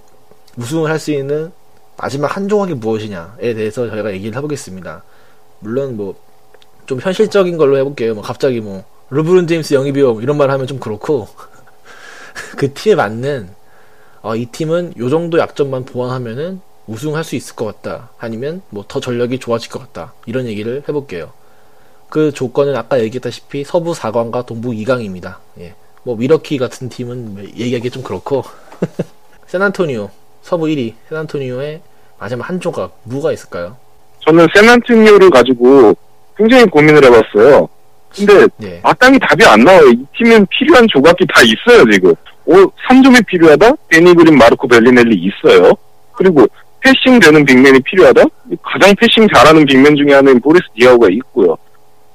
우승을 할 수 있는 마지막 한 조각이 무엇이냐에 대해서 저희가 얘기를 해보겠습니다. 물론 뭐 좀 현실적인 걸로 해볼게요. 뭐 갑자기 뭐 르브론 제임스 영입이요 뭐 이런 말 하면 좀 그렇고 <laughs> 그 팀에 맞는 어, 이 팀은 요 정도 약점만 보완하면은 우승할 수 있을 것 같다. 아니면 뭐 더 전력이 좋아질 것 같다. 이런 얘기를 해볼게요. 그 조건은 아까 얘기했다시피 서부 4강과 동부 2강입니다. 예. 뭐 미러키 같은 팀은 뭐 얘기하기 좀 그렇고 <laughs> 샌안토니오 서부 1위 샌안토니오의 마지막 한 조각 누가 있을까요? 저는 세난티니오를 가지고 굉장히 고민을 해봤어요 근데 예. 마땅히 답이 안 나와요. 이 팀엔 필요한 조각이 다 있어요, 지금. 오, 3점이 필요하다? 데니 그린, 마르코 벨리넬리 있어요. 그리고 passing 되는 big man이 필요하다? 가장 passing 잘하는 big man 중에 하나인 보리스 디아우가 있고요.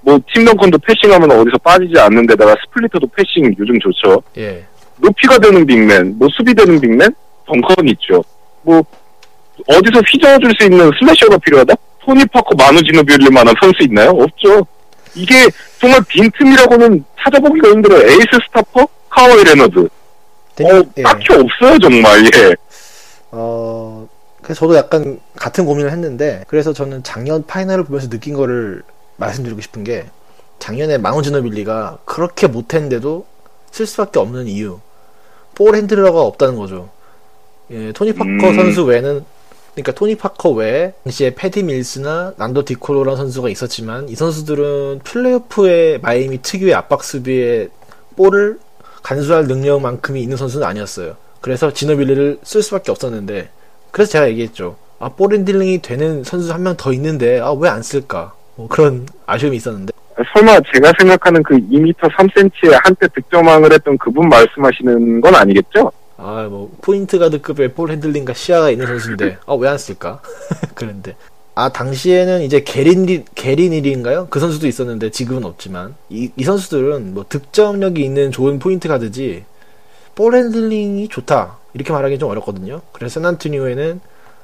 뭐, 팀 덩컨도 passing하면 어디서 빠지지 않는 데다가 스플리터도 passing 요즘 좋죠. 예. 높이가 되는 big man, 뭐, 수비 되는 big man? 덩컨 있죠. 뭐, 어디서 휘저어줄 수 있는 slasher가 필요하다? 토니 파커 마누 지노빌리만 한 선수 있나요? 없죠. 이게 정말 빈틈이라고는 찾아보기가 힘들어요. 에이스 stopper? 카와이 레너드. 어, 예. 딱히 없어요, 정말, 예. 어, 그래서 저도 약간 같은 고민을 했는데, 그래서 저는 작년 final을 보면서 느낀 거를 말씀드리고 싶은 게, 작년에 마누 지노빌리가 그렇게 못했는데도 쓸 수밖에 없는 이유. ball handler가 없다는 거죠. 예, 토니 파커 음. 선수 외에는 그러니까 토니 파커 외에 당시에 패디 밀스나 난도 디코로라는 선수가 있었지만 이 선수들은 플레이오프의 마이애미 특유의 압박 수비에 볼을 간수할 능력만큼이 있는 선수는 아니었어요. 그래서 지노빌리를 쓸 수밖에 없었는데 그래서 제가 얘기했죠. 아, ball handling이 되는 선수 한 명 더 있는데 아, 왜 안 쓸까? 뭐 그런 아쉬움이 있었는데 설마 제가 생각하는 그 2m 3cm에 한때 득점왕을 했던 그분 말씀하시는 건 아니겠죠? 아, 뭐, 포인트 가드급의 ball handling과 시야가 있는 선수인데, 아, 왜 안 쓸까? <laughs> 그런데. 아, 당시에는 이제 게린리, 게리 닐인가요? 그 선수도 있었는데, 지금은 없지만. 이, 이 선수들은 뭐, 득점력이 있는 좋은 포인트 가드지, ball handling이 좋다. 이렇게 말하기 좀 어렵거든요. 그래서 샌안토니오에는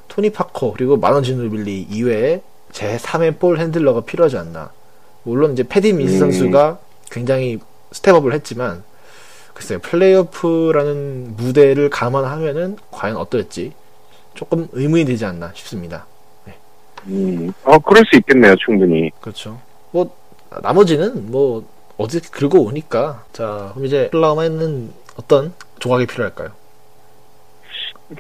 토니 파커, 그리고 마누 지노빌리 이외에 제3의 ball handler가 필요하지 않나. 물론 이제 패디 밀스 음. 선수가 굉장히 step up을 했지만, 글쎄요, 플레이오프라는 무대를 감안하면은 과연 어떨지 조금 의문이 되지 않나 싶습니다. 음, 어, 그럴 수 있겠네요, 충분히. 그렇죠. 뭐 나머지는 뭐 어디 긁어 오니까 자 그럼 이제 클라우마는 어떤 조각이 필요할까요?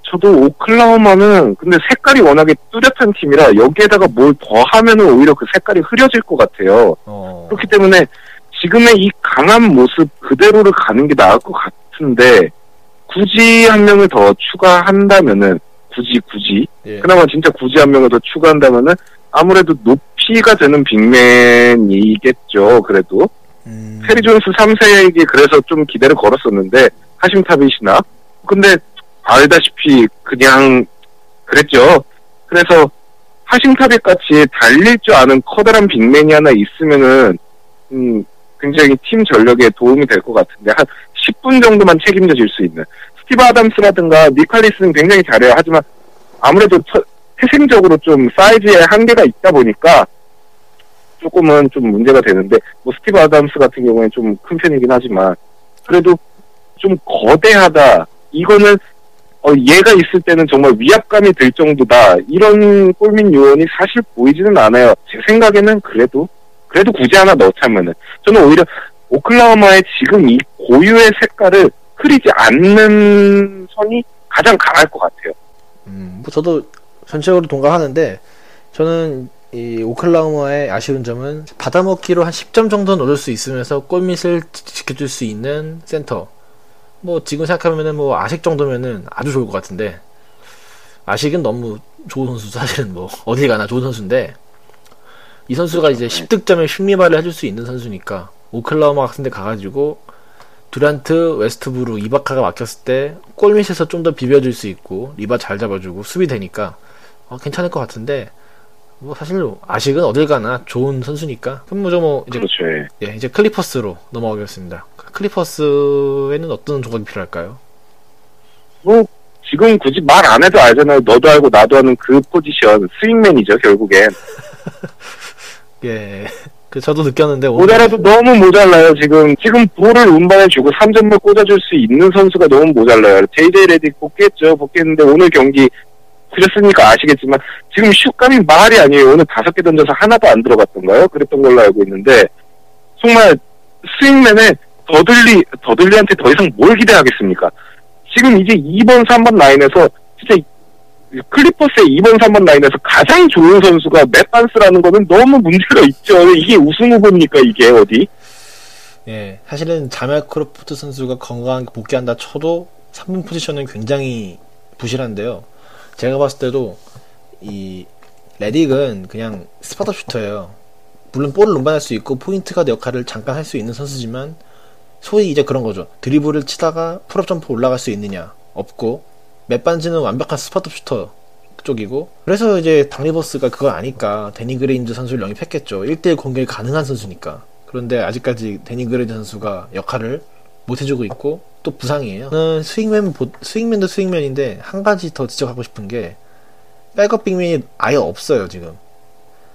저도 오클라호마는 근데 색깔이 워낙에 뚜렷한 팀이라 여기에다가 뭘 더 하면은 오히려 그 색깔이 흐려질 것 같아요. 어, 그렇기 때문에 지금의 이 강한 모습 그대로를 가는 게 나을 것 같은데 굳이 한 명을 더 추가한다면은 굳이 굳이 예. 그나마 진짜 굳이 한 명을 더 추가한다면은 아무래도 높이가 되는 big man이겠죠. 그래도 음, 페리 존스 3세에게 그래서 좀 기대를 걸었었는데 하심 타빗이나 근데 알다시피 그냥 그랬죠. 그래서 하심 타빗 같이 달릴 줄 아는 커다란 big man이 하나 있으면은 음 굉장히 팀 전력에 도움이 될 것 같은데 한 10분 정도만 책임져 줄 수 있는 스티브 아담스라든가 닉 칼리슨은 굉장히 잘해요. 하지만 아무래도 처- 태생적으로 좀 사이즈에 한계가 있다 보니까 조금은 좀 문제가 되는데 뭐 스티브 아담스 같은 경우에는 좀 큰 편이긴 하지만 그래도 좀 거대하다 이거는 어, 얘가 있을 때는 정말 위압감이 들 정도다. 이런 골민 요원이 사실 보이지는 않아요. 제 생각에는 그래도 그래도 굳이 하나 넣자면은. 저는 오히려 오클라호마의 지금 이 고유의 색깔을 흐리지 않는 선이 가장 강할 것 같아요. 음, 뭐 저도 전체적으로 동감하는데 저는 이 오클라호마의 아쉬운 점은 받아먹기로 한 10점 정도는 얻을 수 있으면서 골밑을 지- 지켜줄 수 있는 센터. 뭐 지금 생각하면은 뭐 아식 정도면은 아주 좋을 것 같은데 아식은 너무 좋은 선수 사실은 뭐 <laughs> 어딜 가나 좋은 선수인데 이 선수가 이제 10득점에 흉미발을 해줄 수 있는 선수니까 오클라호마 같은 데 가가지고 두란트, 웨스트브룩, 이바카가 막혔을 때 골밑에서 좀 더 비벼줄 수 있고 리바 잘 잡아주고 수비 되니까 어, 괜찮을 것 같은데 뭐 사실 아식은 어딜 가나 좋은 선수니까 그럼 뭐죠 뭐 이제 그렇죠 예. 예, 이제 클리퍼스로 넘어가겠습니다. 클리퍼스에는 어떤 조각이 필요할까요? 뭐 지금 굳이 말 안 해도 알잖아요 너도 알고 나도 아는 그 포지션 swingman이죠 결국엔 <laughs> 예, 그 저도 느꼈는데 모자라도 너무 모자라요 지금 지금 볼을 운반해주고 3점을 꽂아줄 수 있는 선수가 너무 모자라요 JJ 레딕 복귀했죠 복귀했는데 오늘 경기 보셨으니까 아시겠지만 지금 슛감이 말이 아니에요. 오늘 다섯 개 던져서 하나도 안 들어갔던가요. 그랬던 걸로 알고 있는데 정말 swingman에 더들리 더들리한테 더 이상 뭘 기대하겠습니까? 지금 이제 2번 3번 라인에서 진짜 클리퍼스의 2번 3번 라인에서 가장 좋은 선수가 맷반스라는 거는 너무 문제가 있죠. 이게 우승 후보입니까 이게 어디? 예, 사실은 자말 크로포드 선수가 건강하게 복귀한다 쳐도 3번 포지션은 굉장히 부실한데요. 제가 봤을 때도 이 레딕은 그냥 spot-up shooter예요. 물론 볼을 운반할 수 있고 포인트 가드 역할을 잠깐 할 수 있는 선수지만 소위 이제 그런 거죠. 드리블을 치다가 pull-up 점프 올라갈 수 있느냐 없고 맷반스는 완벽한 spot-up shooter 쪽이고 그래서 이제 닥리버스가 그걸 아니까 데니 그레인저 선수를 영입했겠죠. 1대1 공격이 가능한 선수니까. 그런데 아직까지 데니 그레인저 선수가 역할을 못 해주고 있고 또 부상이에요. 저는 스윙맨 보- swingman도 swingman인데 한 가지 더 지적하고 싶은 게 백업 big man이 아예 없어요 지금.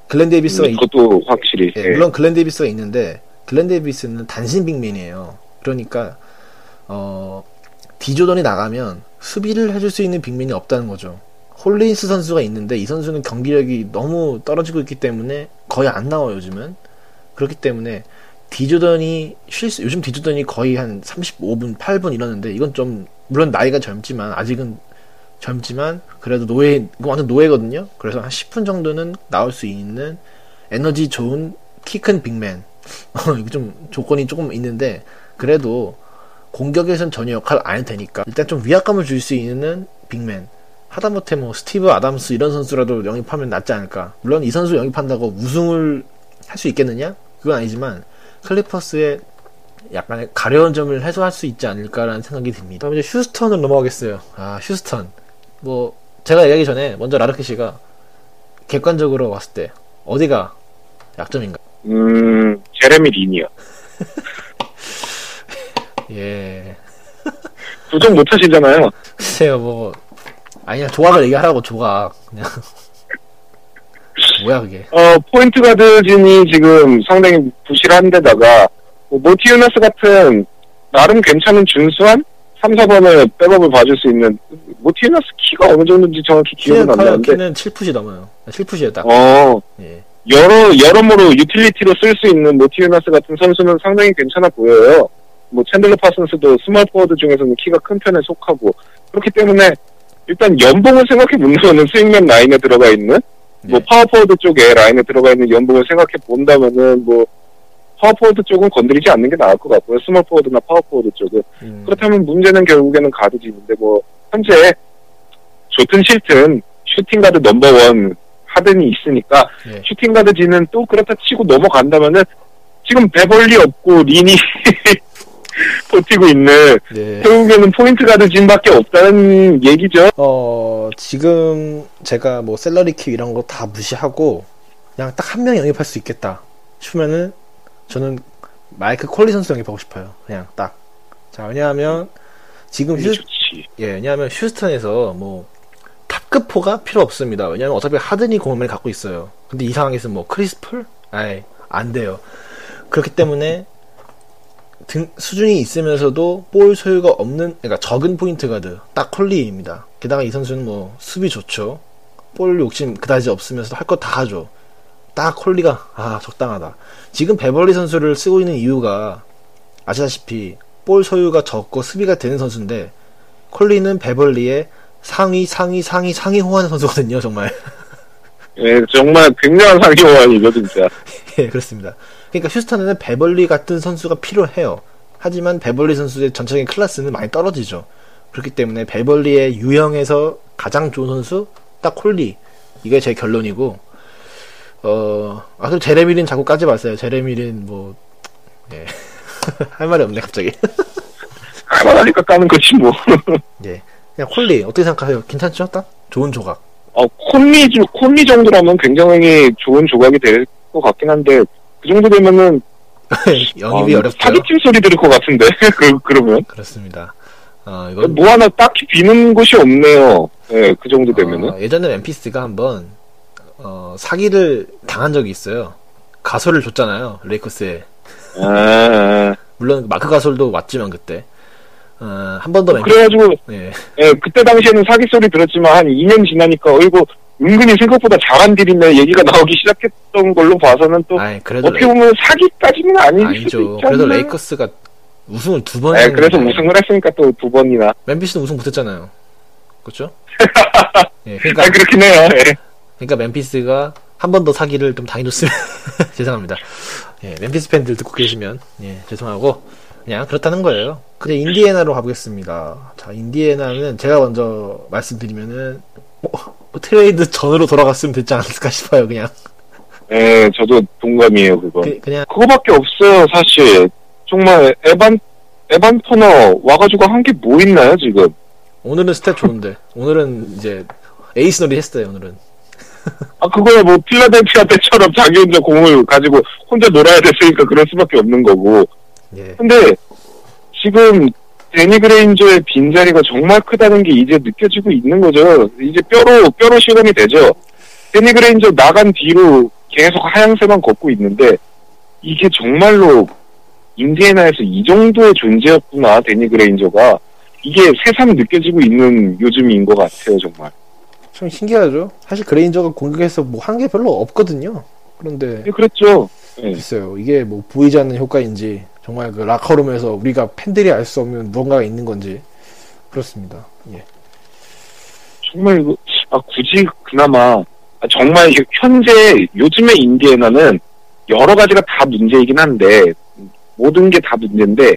글렌 데이비스가 있- 그것도 확실히 예, 예. 물론 글렌 데이비스가 있는데 글렌 데이비스는 단신 big man이에요. 그러니까 어 디조던이 나가면 수비를 해줄 수 있는 빅맨이 없다는 거죠. 홀린스 선수가 있는데 이 선수는 경기력이 너무 떨어지고 있기 때문에 거의 안 나와요 요즘은. 그렇기 때문에 디조던이 쉴 수, 요즘 디조던이 거의 한 35분, 8분 이러는데 이건 좀 물론 나이가 젊지만 아직은 젊지만 그래도 노예 이거 완전 노예거든요. 그래서 한 10분 정도는 나올 수 있는 에너지 좋은 키 큰 big man. <laughs> 어, 이거 좀 조건이 조금 있는데 그래도 공격에선 전혀 역할 안 해도 되니까 일단 좀 위압감을 줄 수 있는 big man. 하다못해 뭐 스티브 아담스 이런 선수라도 영입하면 낫지 않을까. 물론 이 선수 영입한다고 우승을 할 수 있겠느냐? 그건 아니지만 클리퍼스의 약간의 가려운 점을 해소할 수 있지 않을까라는 생각이 듭니다. 그럼 이제 휴스턴으로 넘어가겠어요. 아, 휴스턴. 뭐, 제가 얘기하기 전에 먼저 라르크 씨가 객관적으로 봤을 때 어디가 약점인가? 음, 제레미 린이요. <laughs> 예. 부정 못 하시잖아요. 글쎄요, 뭐. 아니야, 조각을 얘기하라고, 조각. 그냥. 뭐야, 그게. 어, 포인트 가드진이 지금 상당히 부실한데다가, 뭐 모티우너스 같은, 나름 괜찮은 준수한 3, 4번을 백업을 봐줄 수 있는, 모티우너스 키가 어느 정도인지 정확히 기억은 안 나는데, 키는 7 foot이 넘어요. 7 foot이에요, 딱. 어, 예. 여러, 여러모로 utility로 쓸 수 있는 모티우너스 같은 선수는 상당히 괜찮아 보여요. 뭐, 챈들러 파슨스도 스몰 포워드 중에서는 키가 큰 편에 속하고, 그렇기 때문에, 일단 연봉을 생각해 본다면은 스윙맨 라인에 들어가 있는, 뭐, 예. 파워포워드 쪽에 라인에 들어가 있는 연봉을 생각해 본다면은, 뭐, 파워포워드 쪽은 건드리지 않는 게 나을 것 같고요. 스몰 포워드나 파워포워드 쪽은. 음, 그렇다면 문제는 결국에는 가드진인데, 뭐, 현재, 좋든 싫든, 슈팅 가드 넘버원 하든이 있으니까, 예. 슈팅 가드진은 또 그렇다 치고 넘어간다면은, 지금 베벌리 없고 린이 <laughs> <laughs> 버티고 있는, 네. 결국에는 포인트 가드 진밖에 없다는 얘기죠. 어, 지금 제가 뭐 salary cap 이런 거 다 무시하고 그냥 딱 한 명 영입할 수 있겠다 싶으면은 저는 마이크 콜리 선수 영입하고 싶어요. 그냥 딱. 자, 왜냐하면 지금 휴. 예, 왜냐하면 휴스턴에서 뭐 top급 포가 필요 없습니다. 왜냐하면 어차피 하든이 공을 갖고 있어요. 근데 이 상황에서 뭐 크리스폴? 아이, 안 돼요. 그렇기 때문에 등, 수준이 있으면서도 볼 소유가 없는, 그러니까 적은 포인트 가드, 딱 콜리입니다. 게다가 이 선수는 뭐 수비 좋죠. 볼 욕심 그다지 없으면서도 할거다 하죠. 딱 콜리가 아 적당하다. 지금 베벌리 선수를 쓰고 있는 이유가 아시다시피 볼 소유가 적고 수비가 되는 선수인데 콜리는 베벌리의 상위 상위 상위 상위 호환 선수거든요 정말 예, 정말 굉장한 상기호환이죠, 진짜. 예 그렇습니다. 그러니까 휴스턴에는 베벌리 같은 선수가 필요해요. 하지만 베벌리 선수의 전체적인 클래스는 많이 떨어지죠. 그렇기 때문에 베벌리의 유형에서 가장 좋은 선수 딱 콜리. 이게 제 결론이고 어 아, 그 제레미린 자꾸 까지 마세요. 제레미린 뭐 예. <laughs> 할 말이 없네 갑자기. 할만하니까 까는 거지, 뭐. <laughs> 예. 그냥 콜리 어떻게 생각하세요? 괜찮죠 딱? 좋은 조각. 어, 주- 콘미 정도라면 굉장히 좋은 조각이 될 것 같긴 한데, 그 정도 되면은, <laughs> 영입이 어, 어렵죠 사기팀 소리 들을 것 같은데, <laughs> 그, 그러면. 그렇습니다 어 이건 뭐 하나 딱히 비는 곳이 없네요. 예, 그 정도 되면은. 어, 예전에 멤피스가 한번 어, 사기를 당한 적이 있어요. 가솔을 줬잖아요. 레이커스에. 아, 물론 마크 가솔도 왔지만 그때 어, 한 번더 멤피스. 그래가지고, 예. 예, 그때 당시에는 사기 소리 들었지만, 한 2년 지나니까, 어이구, 은근히 생각보다 잘한 딜이네, 얘기가 나오기 시작했던 걸로 봐서는 또, 아이 그래도 어떻게 보면 사기까지는 아닐 수도 아니죠. 있지 그래도 않나? 레이커스가 우승을 두 번. 예, 그래서 우승을 했으니까 또 두 번이나. 멤피스는 우승 못했잖아요. 그렇죠? <laughs> 예. 그러니까 아, 그렇긴 해요, 예. 그러니까 멤피스가 한 번 더 사기를 좀 당해줬으면 <laughs> 죄송합니다. 예, 멤피스 팬들 듣고 계시면 예, 죄송하고 그냥 그렇다는 거예요. 근데 인디애나로 가보겠습니다. 자, 인디애나는 제가 먼저 말씀드리면은 뭐, 뭐 트레이드 전으로 돌아갔으면 됐지 않을까 싶어요. 그냥 예, 저도 동감이에요, 그거. 그, 그냥 그거밖에 없어요, 사실. 정말, 에반, 에반 터너 와가지고 한 게 뭐 있나요, 지금? 오늘은 stat 좋은데 오늘은 이제 에이스 놀이 했어요. 오늘은 <laughs> 아, 그거야 뭐, 필라델피아 때처럼 자기 혼자 공을 가지고 혼자 놀아야 됐으니까 그럴 수밖에 없는 거고. 예, 근데, 지금, 데니 그레인저의 빈자리가 정말 크다는 게 이제 느껴지고 있는 거죠. 이제 뼈로, 뼈로 실감이 되죠. 데니 그레인저 나간 뒤로 계속 하향세만 걷고 있는데, 이게 정말로 인디애나에서 이 정도의 존재였구나, 데니 그레인저가. 이게 새삼 느껴지고 있는 요즘인 것 같아요, 정말. 참 신기하죠. 사실 그레인저가 공격에서 뭐 한 게 별로 없거든요. 그런데 네, 그렇죠. 네. 글쎄요. 이게 뭐 보이지 않는 효과인지 정말 그 라커룸에서 우리가 팬들이 알 수 없는 무언가가 있는 건지 그렇습니다. 예. 정말 이거 아 굳이 그나마 아, 정말 현재 요즘의 인디애나는 여러 가지가 다 문제이긴 한데 모든 게 다 문제인데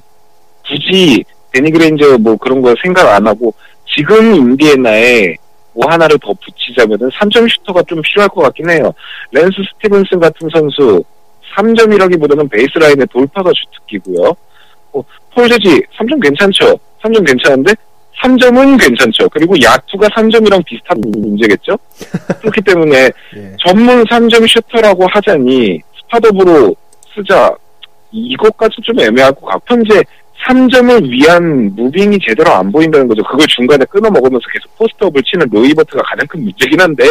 굳이 데니 그레인저 뭐 그런 거 생각 안 하고 지금 인디애나에 뭐 하나를 더 붙이자면은 3점 슈터가 좀 필요할 것 같긴 해요. 랜스 스티븐슨 같은 선수 3점이라기보다는 베이스라인의 돌파가 주특기고요. 어, 폴 조지 3점 괜찮죠? 3점 괜찮은데 3점은 괜찮죠. 그리고 야투가 3점이랑 비슷한 문제겠죠? <laughs> 그렇기 때문에 예. 전문 3점 슈터라고 하자니 spot-up으로 쓰자 이것까지 좀 애매하고 각 현재 3점을 위한 moving이 제대로 안 보인다는 거죠. 그걸 중간에 끊어 먹으면서 계속 post-up을 치는 로이 히버트가 가장 큰 문제긴 한데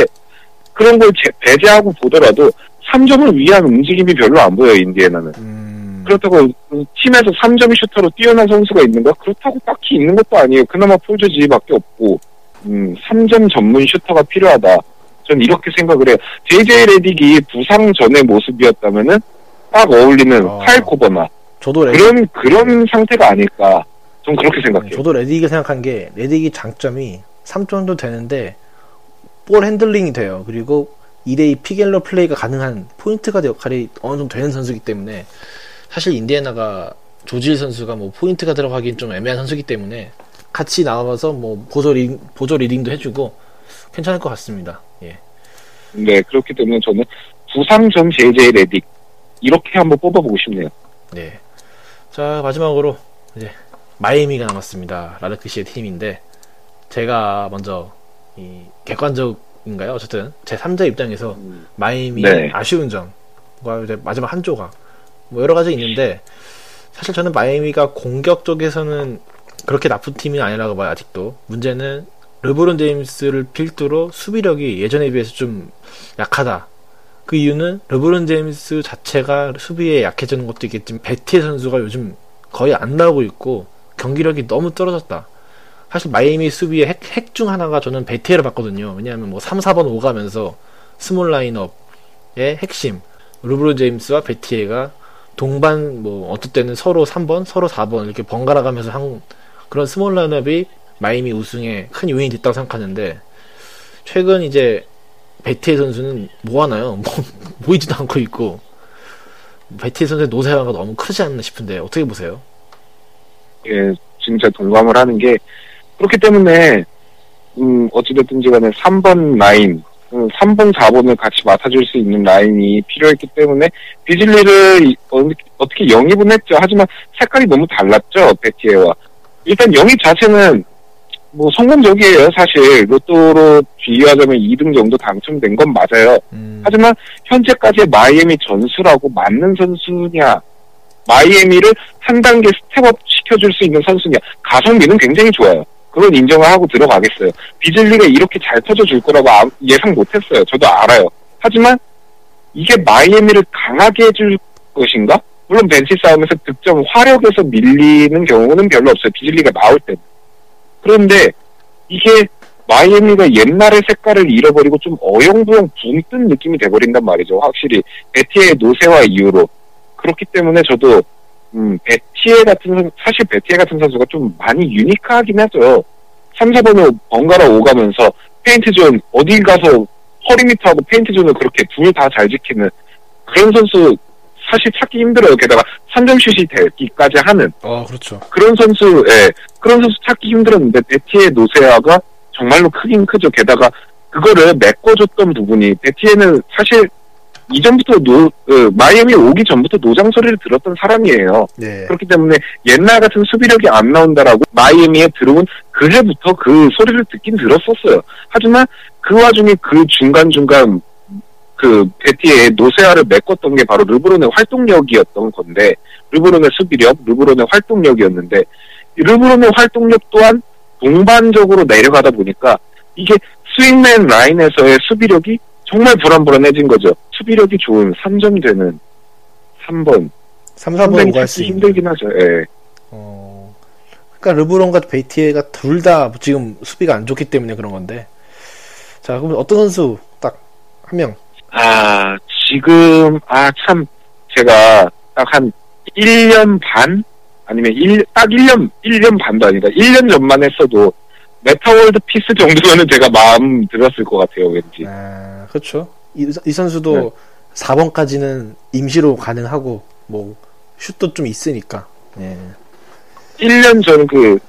그런 걸 제- 배제하고 보더라도 3점을 위한 움직임이 별로 안 보여요, 인디애나는. 음, 그렇다고 음, 팀에서 3점 슈터로 뛰어난 선수가 있는가? 그렇다고 딱히 있는 것도 아니에요. 그나마 폴조지밖에 없고 음, 3점 전문 슈터가 필요하다. 전 이렇게 생각을 해요. JJ 레딕이 부상 전의 모습이었다면은 딱 어울리는 어. 카일 코버나 저도 레딕, 그런 그런 상태가 아닐까. 전 그렇게 생각해요. 저도 레딕이 생각한 게 레딕이 장점이 3점도 되는데 볼 핸들링이 돼요. 그리고 2대2 pick and roll 플레이가 가능한 포인트 가드 역할이 어느 정도 되는 선수이기 때문에 사실 인디애나가 조지 힐 선수가 뭐 포인트 가드라 하긴 좀 애매한 선수이기 때문에 같이 나와서 뭐 보조 leading, 보조 leading도 해주고 괜찮을 것 같습니다. 예. 네, 그렇기 때문에 저는 부상 전 JJ 레딕 이렇게 한번 뽑아보고 싶네요. 네. 자, 마지막으로 이제 마이애미가 남았습니다. 라르크 씨의 팀인데 제가 먼저 이 객관적 인가요? 어쨌든 제 3자 입장에서 마이애미의 네. 아쉬운 점과 이제 마지막 한 조각 뭐 여러 가지 있는데 사실 저는 마이애미가 공격 쪽에서는 그렇게 나쁜 팀이 아니라고 봐요 아직도 문제는 르브론 제임스를 필두로 수비력이 예전에 비해서 좀 약하다 그 이유는 르브론 제임스 자체가 수비에 약해지는 것도 있겠지만 베티의 선수가 요즘 거의 안 나오고 있고 경기력이 너무 떨어졌다. 사실 마이애미 수비의 핵, 핵 중 하나가 저는 베티에를 봤거든요. 왜냐하면 뭐 3, 4번 오가면서 small 라인업의 핵심 르브론 제임스와 베티에가 동반 뭐 어떨 때는 서로 3번, 서로 4번 이렇게 번갈아 가면서 한 그런 small 라인업이 마이애미 우승에 큰 요인이 됐다고 생각하는데 최근 이제 베티에 선수는 뭐 하나요? 뭐 <laughs> 보이지도 않고 있고 베티에 선수의 노쇠화가 너무 크지 않나 싶은데 어떻게 보세요? 예, 진짜 동감을 하는 게 그렇기 때문에 음 어찌됐든지 간에 3번 라인 음, 3번 4번을 같이 맡아줄 수 있는 라인이 필요했기 때문에 비즐리를 이- 어, 어떻게 영입은 했죠. 하지만 색깔이 너무 달랐죠 베티에와. 일단 영입 자체는 뭐 성공적이에요 사실. 로또로 비유하자면 2등 정도 당첨된 건 맞아요. 음, 하지만 현재까지의 마이애미 전술하고 맞는 선수냐, 마이애미를 한 단계 step up 시켜줄 수 있는 선수냐, 가성비는 굉장히 좋아요. 그건 인정을 하고 들어가겠어요. 비즐리가 이렇게 잘 터져줄 거라고 아- 예상 못했어요. 저도 알아요. 하지만 이게 마이애미를 강하게 해줄 것인가? 물론 벤치 싸움에서 득점 화력에서 밀리는 경우는 별로 없어요. 비즐리가 나올 때. 그런데 이게 마이애미가 옛날의 색깔을 잃어버리고 좀 어영부영 붕 뜬 느낌이 돼버린단 말이죠. 확실히 베티에 노쇠화 이후로 그렇기 때문에 저도 음, 베티에 같은 선- 사실 베티에 같은 선수가 좀 많이 유니크하긴 하죠. 3, 4번으로 번갈아 오가면서 paint zone 어딜 가서 perimeter하고 paint zone을 그렇게 둘 다 잘 지키는 그런 선수 사실 찾기 힘들어요. 게다가 3점 슛이 되기까지 하는 어 그렇죠. 그런 선수, 예, 그런 선수 찾기 힘들었는데 베티에 노쇠화가 정말로 크긴 크죠. 게다가 그거를 메꿔줬던 부분이 베티에는 사실 이전부터 노, 어, 마이애미 오기 전부터 노장 소리를 들었던 사람이에요. 네. 그렇기 때문에 옛날 같은 수비력이 안 나온다라고 마이애미에 들어온 그 해부터 그 소리를 듣긴 들었었어요. 하지만 그 와중에 그 중간중간 그 베티에 노쇠화를 메꿨던 게 바로 르브론의 활동력이었던 건데 르브론의 수비력, 르브론의 활동력이었는데 이 르브론의 활동력 또한 동반적으로 내려가다 보니까 이게 스윙맨 라인에서의 수비력이 정말 불안불안해진 거죠. 수비력이 좋은 3점 되는 3번. 3, 4번 상당히 오갈 수 찾기 있는. 힘들긴 하죠. 예. 어, 그러니까 르브론과 베이티에가 둘 다 지금 수비가 안 좋기 때문에 그런 건데. 자, 그럼 어떤 선수 딱 한 명. 아, 지금, 아, 참, 제가 딱 한 1년 반? 아니면 1, 딱 1년, 1년 반도 아니다. 1년 전만 했어도 메타월드 피스 정도면은 제가 마음 들었을 것 같아요, 왠지. 아, 그렇죠. 이, 이 선수도 네. 4번까지는 임시로 가능하고 뭐 슛도 좀 있으니까. 예. 1년 전 그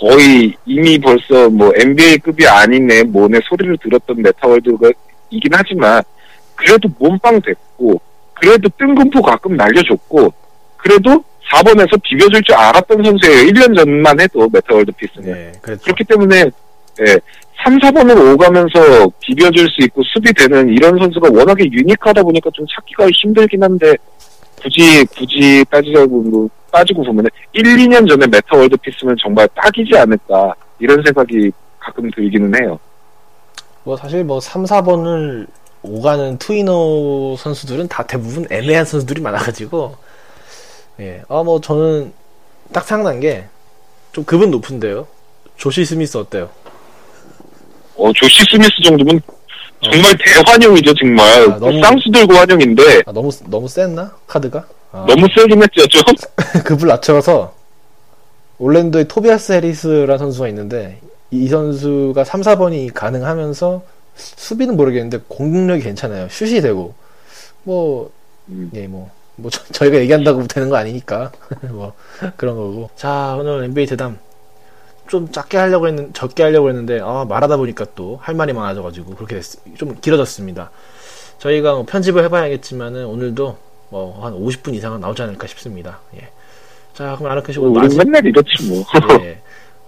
거의 이미 벌써 뭐 NBA급이 아니네 뭐네 소리를 들었던 메타월드가 이긴 하지만 그래도 몸빵 됐고 그래도 뜬금포 가끔 날려줬고 그래도 4번에서 비벼줄 줄 알았던 선수예요. 1년 전만 해도 메타월드 피스는. 네, 그렇죠. 그렇기 때문에 예, 3, 4번으로 오가면서 비벼줄 수 있고 수비되는 이런 선수가 워낙에 유니크하다 보니까 좀 찾기가 힘들긴 한데 굳이 굳이 따지자고 뭐 따지고 보면 1, 2년 전에 메타 월드 피스면 정말 딱이지 않을까 이런 생각이 가끔 들기는 해요. 뭐 사실 뭐 3, 4번을 오가는 투이너 선수들은 다 대부분 애매한 선수들이 많아가지고 예, 아 뭐 저는 딱 생각난 게 좀 급은 높은데요. 조시 스미스 어때요? 어 조시 스미스 정도면 정말 대환영이죠 정말 아, 너무- 쌍수 들고 환영인데 아, 너무 너무 셌나 카드가? 아, 너무 세긴 했죠 좀. <laughs> 급을 낮춰서 올랜도에 토비아스 해리스라는 선수가 있는데 이, 이 선수가 3, 4번이 가능하면서 수비는 모르겠는데 공격력이 괜찮아요. 슛이 되고 뭐 음. 예, 뭐, 뭐, 저, 저희가 얘기한다고 되는 거 아니니까. <laughs> 뭐, 그런 거고. 자, 오늘 NBA 대담. 좀 작게 하려고 했는, 적게 하려고 했는데, 아, 말하다 보니까 또 할 말이 많아져가지고, 그렇게 됐, 좀 길어졌습니다. 저희가 뭐 편집을 해봐야겠지만은, 오늘도 뭐, 한 50분 이상은 나오지 않을까 싶습니다. 예. 자, 그럼 아르크 씨 오늘 우리 마지, 맨날 이렇지 뭐. <laughs> 예.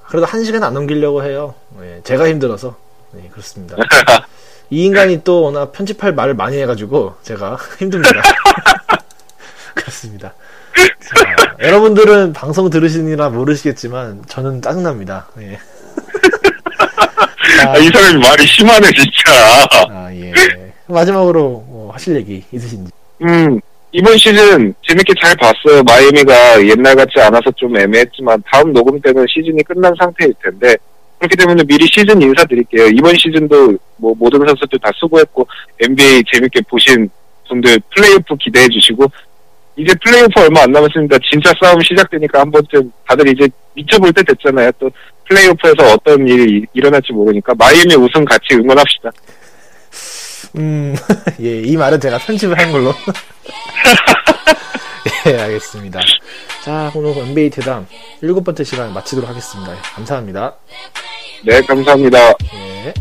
그래도 한 시간 안 넘기려고 해요. 예, 제가 힘들어서. 예, 그렇습니다. <laughs> 이 인간이 또 워낙 편집할 말을 많이 해가지고 제가 힘듭니다. 그렇습니다. 자, 여러분들은 방송 들으시느라 모르시겠지만 저는 짜증납니다. 예. <laughs> 아, 이 사람이 말이 심하네 진짜. 아, 예. 마지막으로 뭐 하실 얘기 있으신지. 음, 이번 시즌 재밌게 잘 봤어요. 마이애미가 옛날 같지 않아서 좀 애매했지만 다음 녹음 때는 시즌이 끝난 상태일 텐데 그렇기 때문에 미리 시즌 인사드릴게요. 이번 시즌도 뭐 모든 선수들 다 수고했고 NBA 재밌게 보신 분들 플레이오프 기대해 주시고 이제 플레이오프 얼마 안 남았습니다. 진짜 싸움 시작되니까 한 번쯤 다들 이제 미쳐볼 때 됐잖아요. 또 플레이오프에서 어떤 일이 일어날지 모르니까 마이애미 우승 같이 응원합시다. 음, <laughs> 예, 이 말은 제가 편집을 한 걸로. <laughs> 예, 알겠습니다. 자, 오늘 NBA 대담 일곱 번째 시간 마치도록 하겠습니다. 예, 감사합니다. 네, 감사합니다. 예.